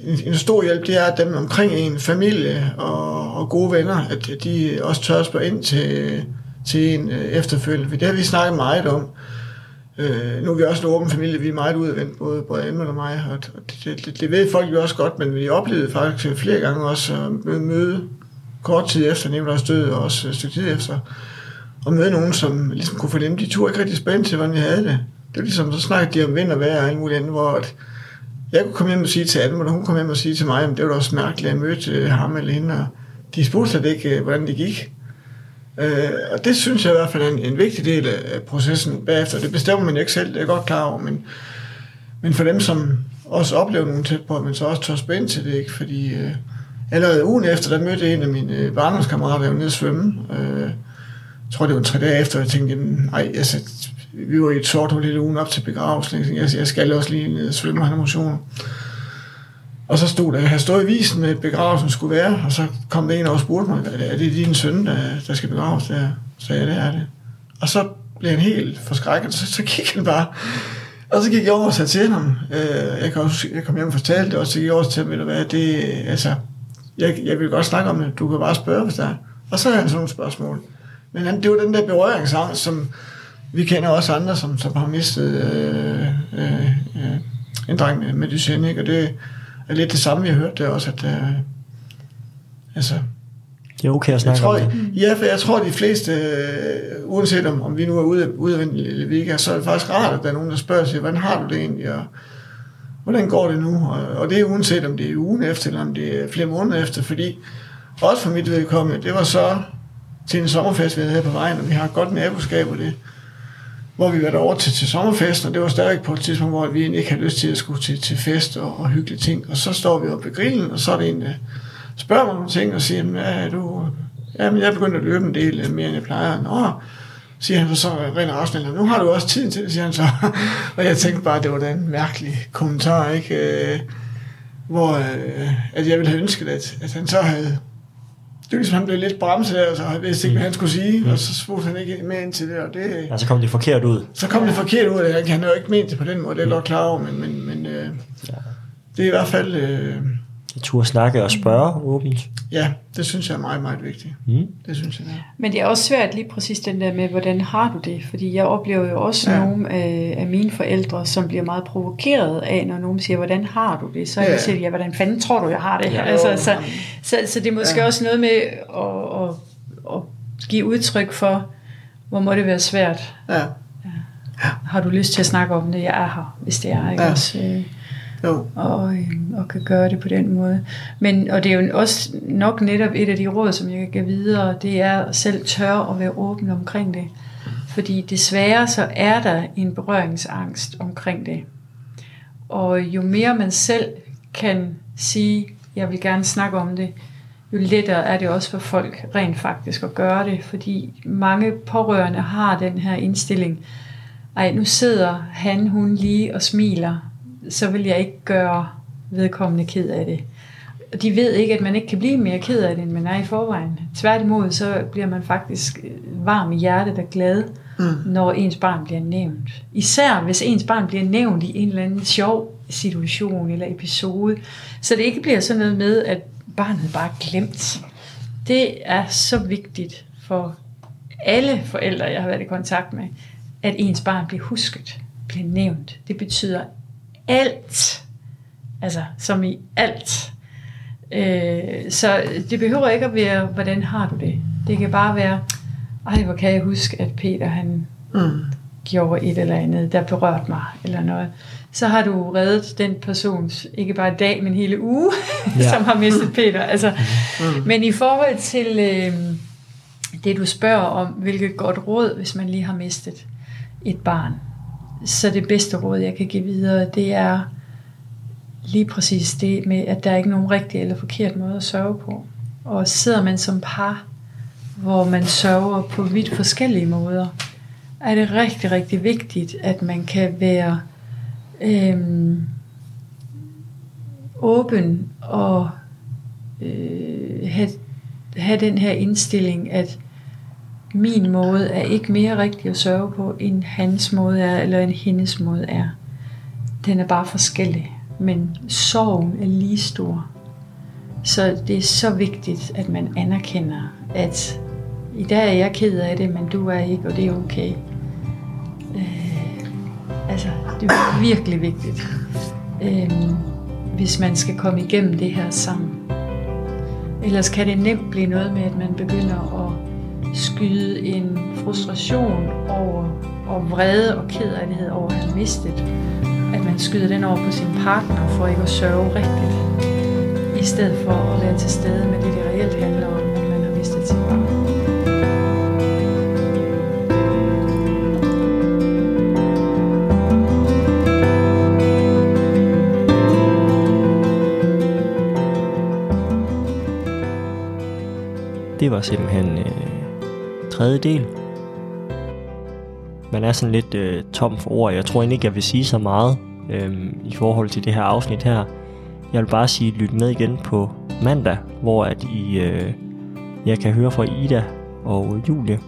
[SPEAKER 2] en, en stor hjælp, det er, at dem omkring en familie og, og gode venner, at de også tør at spørge ind til, til en øh, efterfølgende. For det har vi snakket meget om. Øh, nu er vi også en åben familie, vi er meget udadvendt, både, både Emma og mig, og det, det, det ved folk jo også godt, men vi oplevede faktisk flere gange også at møde kort tid efter Nicolás død, og også et stykke tid efter, og møde nogen, som ligesom kunne fornemme, de tog ikke rigtig spændt til, hvordan vi havde det. Det var ligesom, så snakkede de om vind og vejr og alt muligt andet, hvor at jeg kunne komme hjem og sige til Adam, og hun kom hjem og sige til mig, at det var da også mærkeligt, at jeg mødte øh, ham eller hende, og de spurgte slet ikke, øh, hvordan det gik. Øh, og det synes jeg i hvert fald er en, en vigtig del af processen bagefter. Det bestemmer man jo ikke selv, det er jeg godt klar over, men, men for dem, som også oplever nogen tæt på, men så også tør spænde til det, ikke? fordi øh, allerede ugen efter, der mødte jeg en af mine øh, barndomskammerater, der var nede at svømme. Øh, jeg tror, det var tre dage efter, jeg tænkte, nej, ej, vi var i et sort hul hele ugen op til begravelsen. Jeg, jeg skal også lige ned og svømme og motion. Og så stod der, jeg havde stået i visen med begravelsen skulle være, og så kom der en og spurgte mig, er det din søn, der, der skal begraves der? Så ja, det er det. Og så blev han helt forskrækket, så, så gik han bare. Og så gik jeg over og sagde til ham, øh, jeg, kom, jeg kom hjem og fortalte det, og så gik jeg over til ham, ved du hvad, det, altså, jeg, jeg vil godt snakke om det, du kan bare spørge, hvis der er. Og så havde han sådan nogle spørgsmål. Men han, det var den der berøringsangst, som vi kender også andre, som, som har mistet øh, øh, øh, en dreng med, med Duchenne, ikke? og det, er lidt det samme, vi har hørt det også, at uh, altså,
[SPEAKER 3] det er okay at snakke
[SPEAKER 2] jeg tror,
[SPEAKER 3] om det.
[SPEAKER 2] Ja, for jeg tror, at de fleste, uh, uanset om, om vi nu er ude, ude af Levika, så er det faktisk rart, at der er nogen, der spørger sig, hvordan har du det egentlig, og hvordan går det nu? Og, og det er uanset, om det er ugen efter, eller om det er flere måneder efter, fordi også for mit vedkommende, det var så til en sommerfest, vi havde på vejen, og vi har et godt naboskab, og det, hvor vi var over til, til sommerfesten, og det var stadigvæk på et tidspunkt, hvor vi egentlig ikke havde lyst til at skulle til, til fest og, og hyggelige ting. Og så står vi oppe ved grillen, og så er det en, der spørger mig nogle ting og siger, ja, er du, ja, men jeg er begyndt at løbe en del øh, mere, end jeg plejer. Nå, siger han så rent rationelt, nu har du også tid til det, siger han så. og jeg tænkte bare, det var den en mærkelig kommentar, ikke? Øh, hvor øh, at jeg ville have ønsket, at, at han så havde det var ligesom, han blev lidt bremset der, så jeg vidste ikke, hvad han skulle sige, mm. og så spurgte han ikke med ind til det, og det...
[SPEAKER 3] Ja, så kom det forkert ud.
[SPEAKER 2] Så kom det forkert ud, han havde jo ikke ment det på den måde, det er jeg godt klar over, men, men, men øh, ja. det er i hvert fald... Øh,
[SPEAKER 3] at turde snakke og spørge åbent.
[SPEAKER 2] Ja, det synes jeg er meget, meget vigtigt. Mm. Det synes jeg er.
[SPEAKER 1] Men det er også svært lige præcis den der med, hvordan har du det? Fordi jeg oplever jo også ja. nogle af, af mine forældre, som bliver meget provokeret af, når nogen siger, hvordan har du det? Så ja. jeg siger, ja, hvordan fanden tror du, jeg har det? Ja, altså, så, så, så det er måske ja. også noget med at, at, at give udtryk for, hvor må det være svært. Ja. ja. Har du lyst til at snakke om det? Jeg er her, hvis det er. Ikke? Ja. Også, øh, jo. Og, øh, og kan gøre det på den måde. Men, og det er jo også nok netop et af de råd, som jeg kan give videre, det er selv tør at være åben omkring det. Fordi desværre så er der en berøringsangst omkring det. Og jo mere man selv kan sige, jeg vil gerne snakke om det, jo lettere er det også for folk rent faktisk at gøre det, fordi mange pårørende har den her indstilling, ej, nu sidder han, hun lige og smiler, så vil jeg ikke gøre vedkommende ked af det. Og de ved ikke, at man ikke kan blive mere ked af det, end man er i forvejen. Tværtimod, så bliver man faktisk varm i hjertet og glad, mm. når ens barn bliver nævnt. Især hvis ens barn bliver nævnt i en eller anden sjov situation eller episode, så det ikke bliver sådan noget med, at barnet bare er glemt. Det er så vigtigt for alle forældre, jeg har været i kontakt med, at ens barn bliver husket, bliver nævnt. Det betyder alt. Altså, som i alt. Øh, så det behøver ikke at være, hvordan har du det? Det kan bare være, ej, hvor kan jeg huske, at Peter han mm. gjorde et eller andet, der berørte mig, eller noget. Så har du reddet den persons, ikke bare dag, men hele uge, ja. som har mistet Peter. Altså, mm. Men i forhold til øh, det, du spørger om, hvilket godt råd, hvis man lige har mistet et barn, så det bedste råd, jeg kan give videre, det er lige præcis det med, at der er ikke nogen rigtig eller forkert måde at sørge på. Og sidder man som par, hvor man sørger på vidt forskellige måder, er det rigtig, rigtig vigtigt, at man kan være øhm, åben og øh, have, have den her indstilling, at min måde er ikke mere rigtig at sørge på, end hans måde er, eller end hendes måde er. Den er bare forskellig, men sorgen er lige stor. Så det er så vigtigt, at man anerkender, at i dag er jeg ked af det, men du er ikke, og det er okay. Øh, altså, det er virkelig vigtigt, øh, hvis man skal komme igennem det her sammen. Ellers kan det nemt blive noget med, at man begynder at skyde en frustration over, og vrede og kederlighed over at have mistet. At man skyder den over på sin partner for ikke at sørge rigtigt. I stedet for at være til stede med det, det reelt handler om, at man har mistet sit barn.
[SPEAKER 3] Det var simpelthen øh, tredje del. Man er sådan lidt øh, tom for ord. Jeg tror egentlig ikke, jeg vil sige så meget øh, i forhold til det her afsnit her. Jeg vil bare sige, lyt med igen på mandag, hvor at I, øh, jeg kan høre fra Ida og Julie,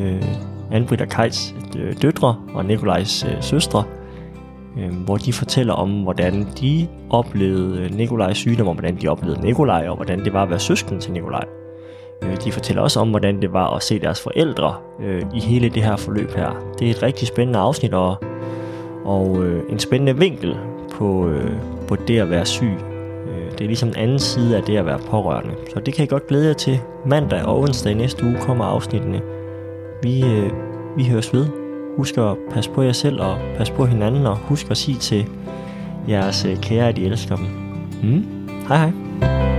[SPEAKER 3] øh, Anne-Britt og Kajs øh, døtre og Nikolajs øh, søstre, øh, hvor de fortæller om, hvordan de oplevede øh, Nikolajs sygdom, og hvordan de oplevede Nikolaj, og hvordan det var at være søsken til Nikolaj. Øh, de fortæller også om, hvordan det var at se deres forældre øh, i hele det her forløb her. Det er et rigtig spændende afsnit, og, og øh, en spændende vinkel på, øh, på det at være syg. Øh, det er ligesom en anden side af det at være pårørende. Så det kan I godt glæde jer til. Mandag og onsdag i næste uge kommer afsnittene. Vi, øh, vi høres ved. Husk at passe på jer selv og passe på hinanden, og husk at sige til jeres øh, kære, at I elsker dem. Mm? Hej hej.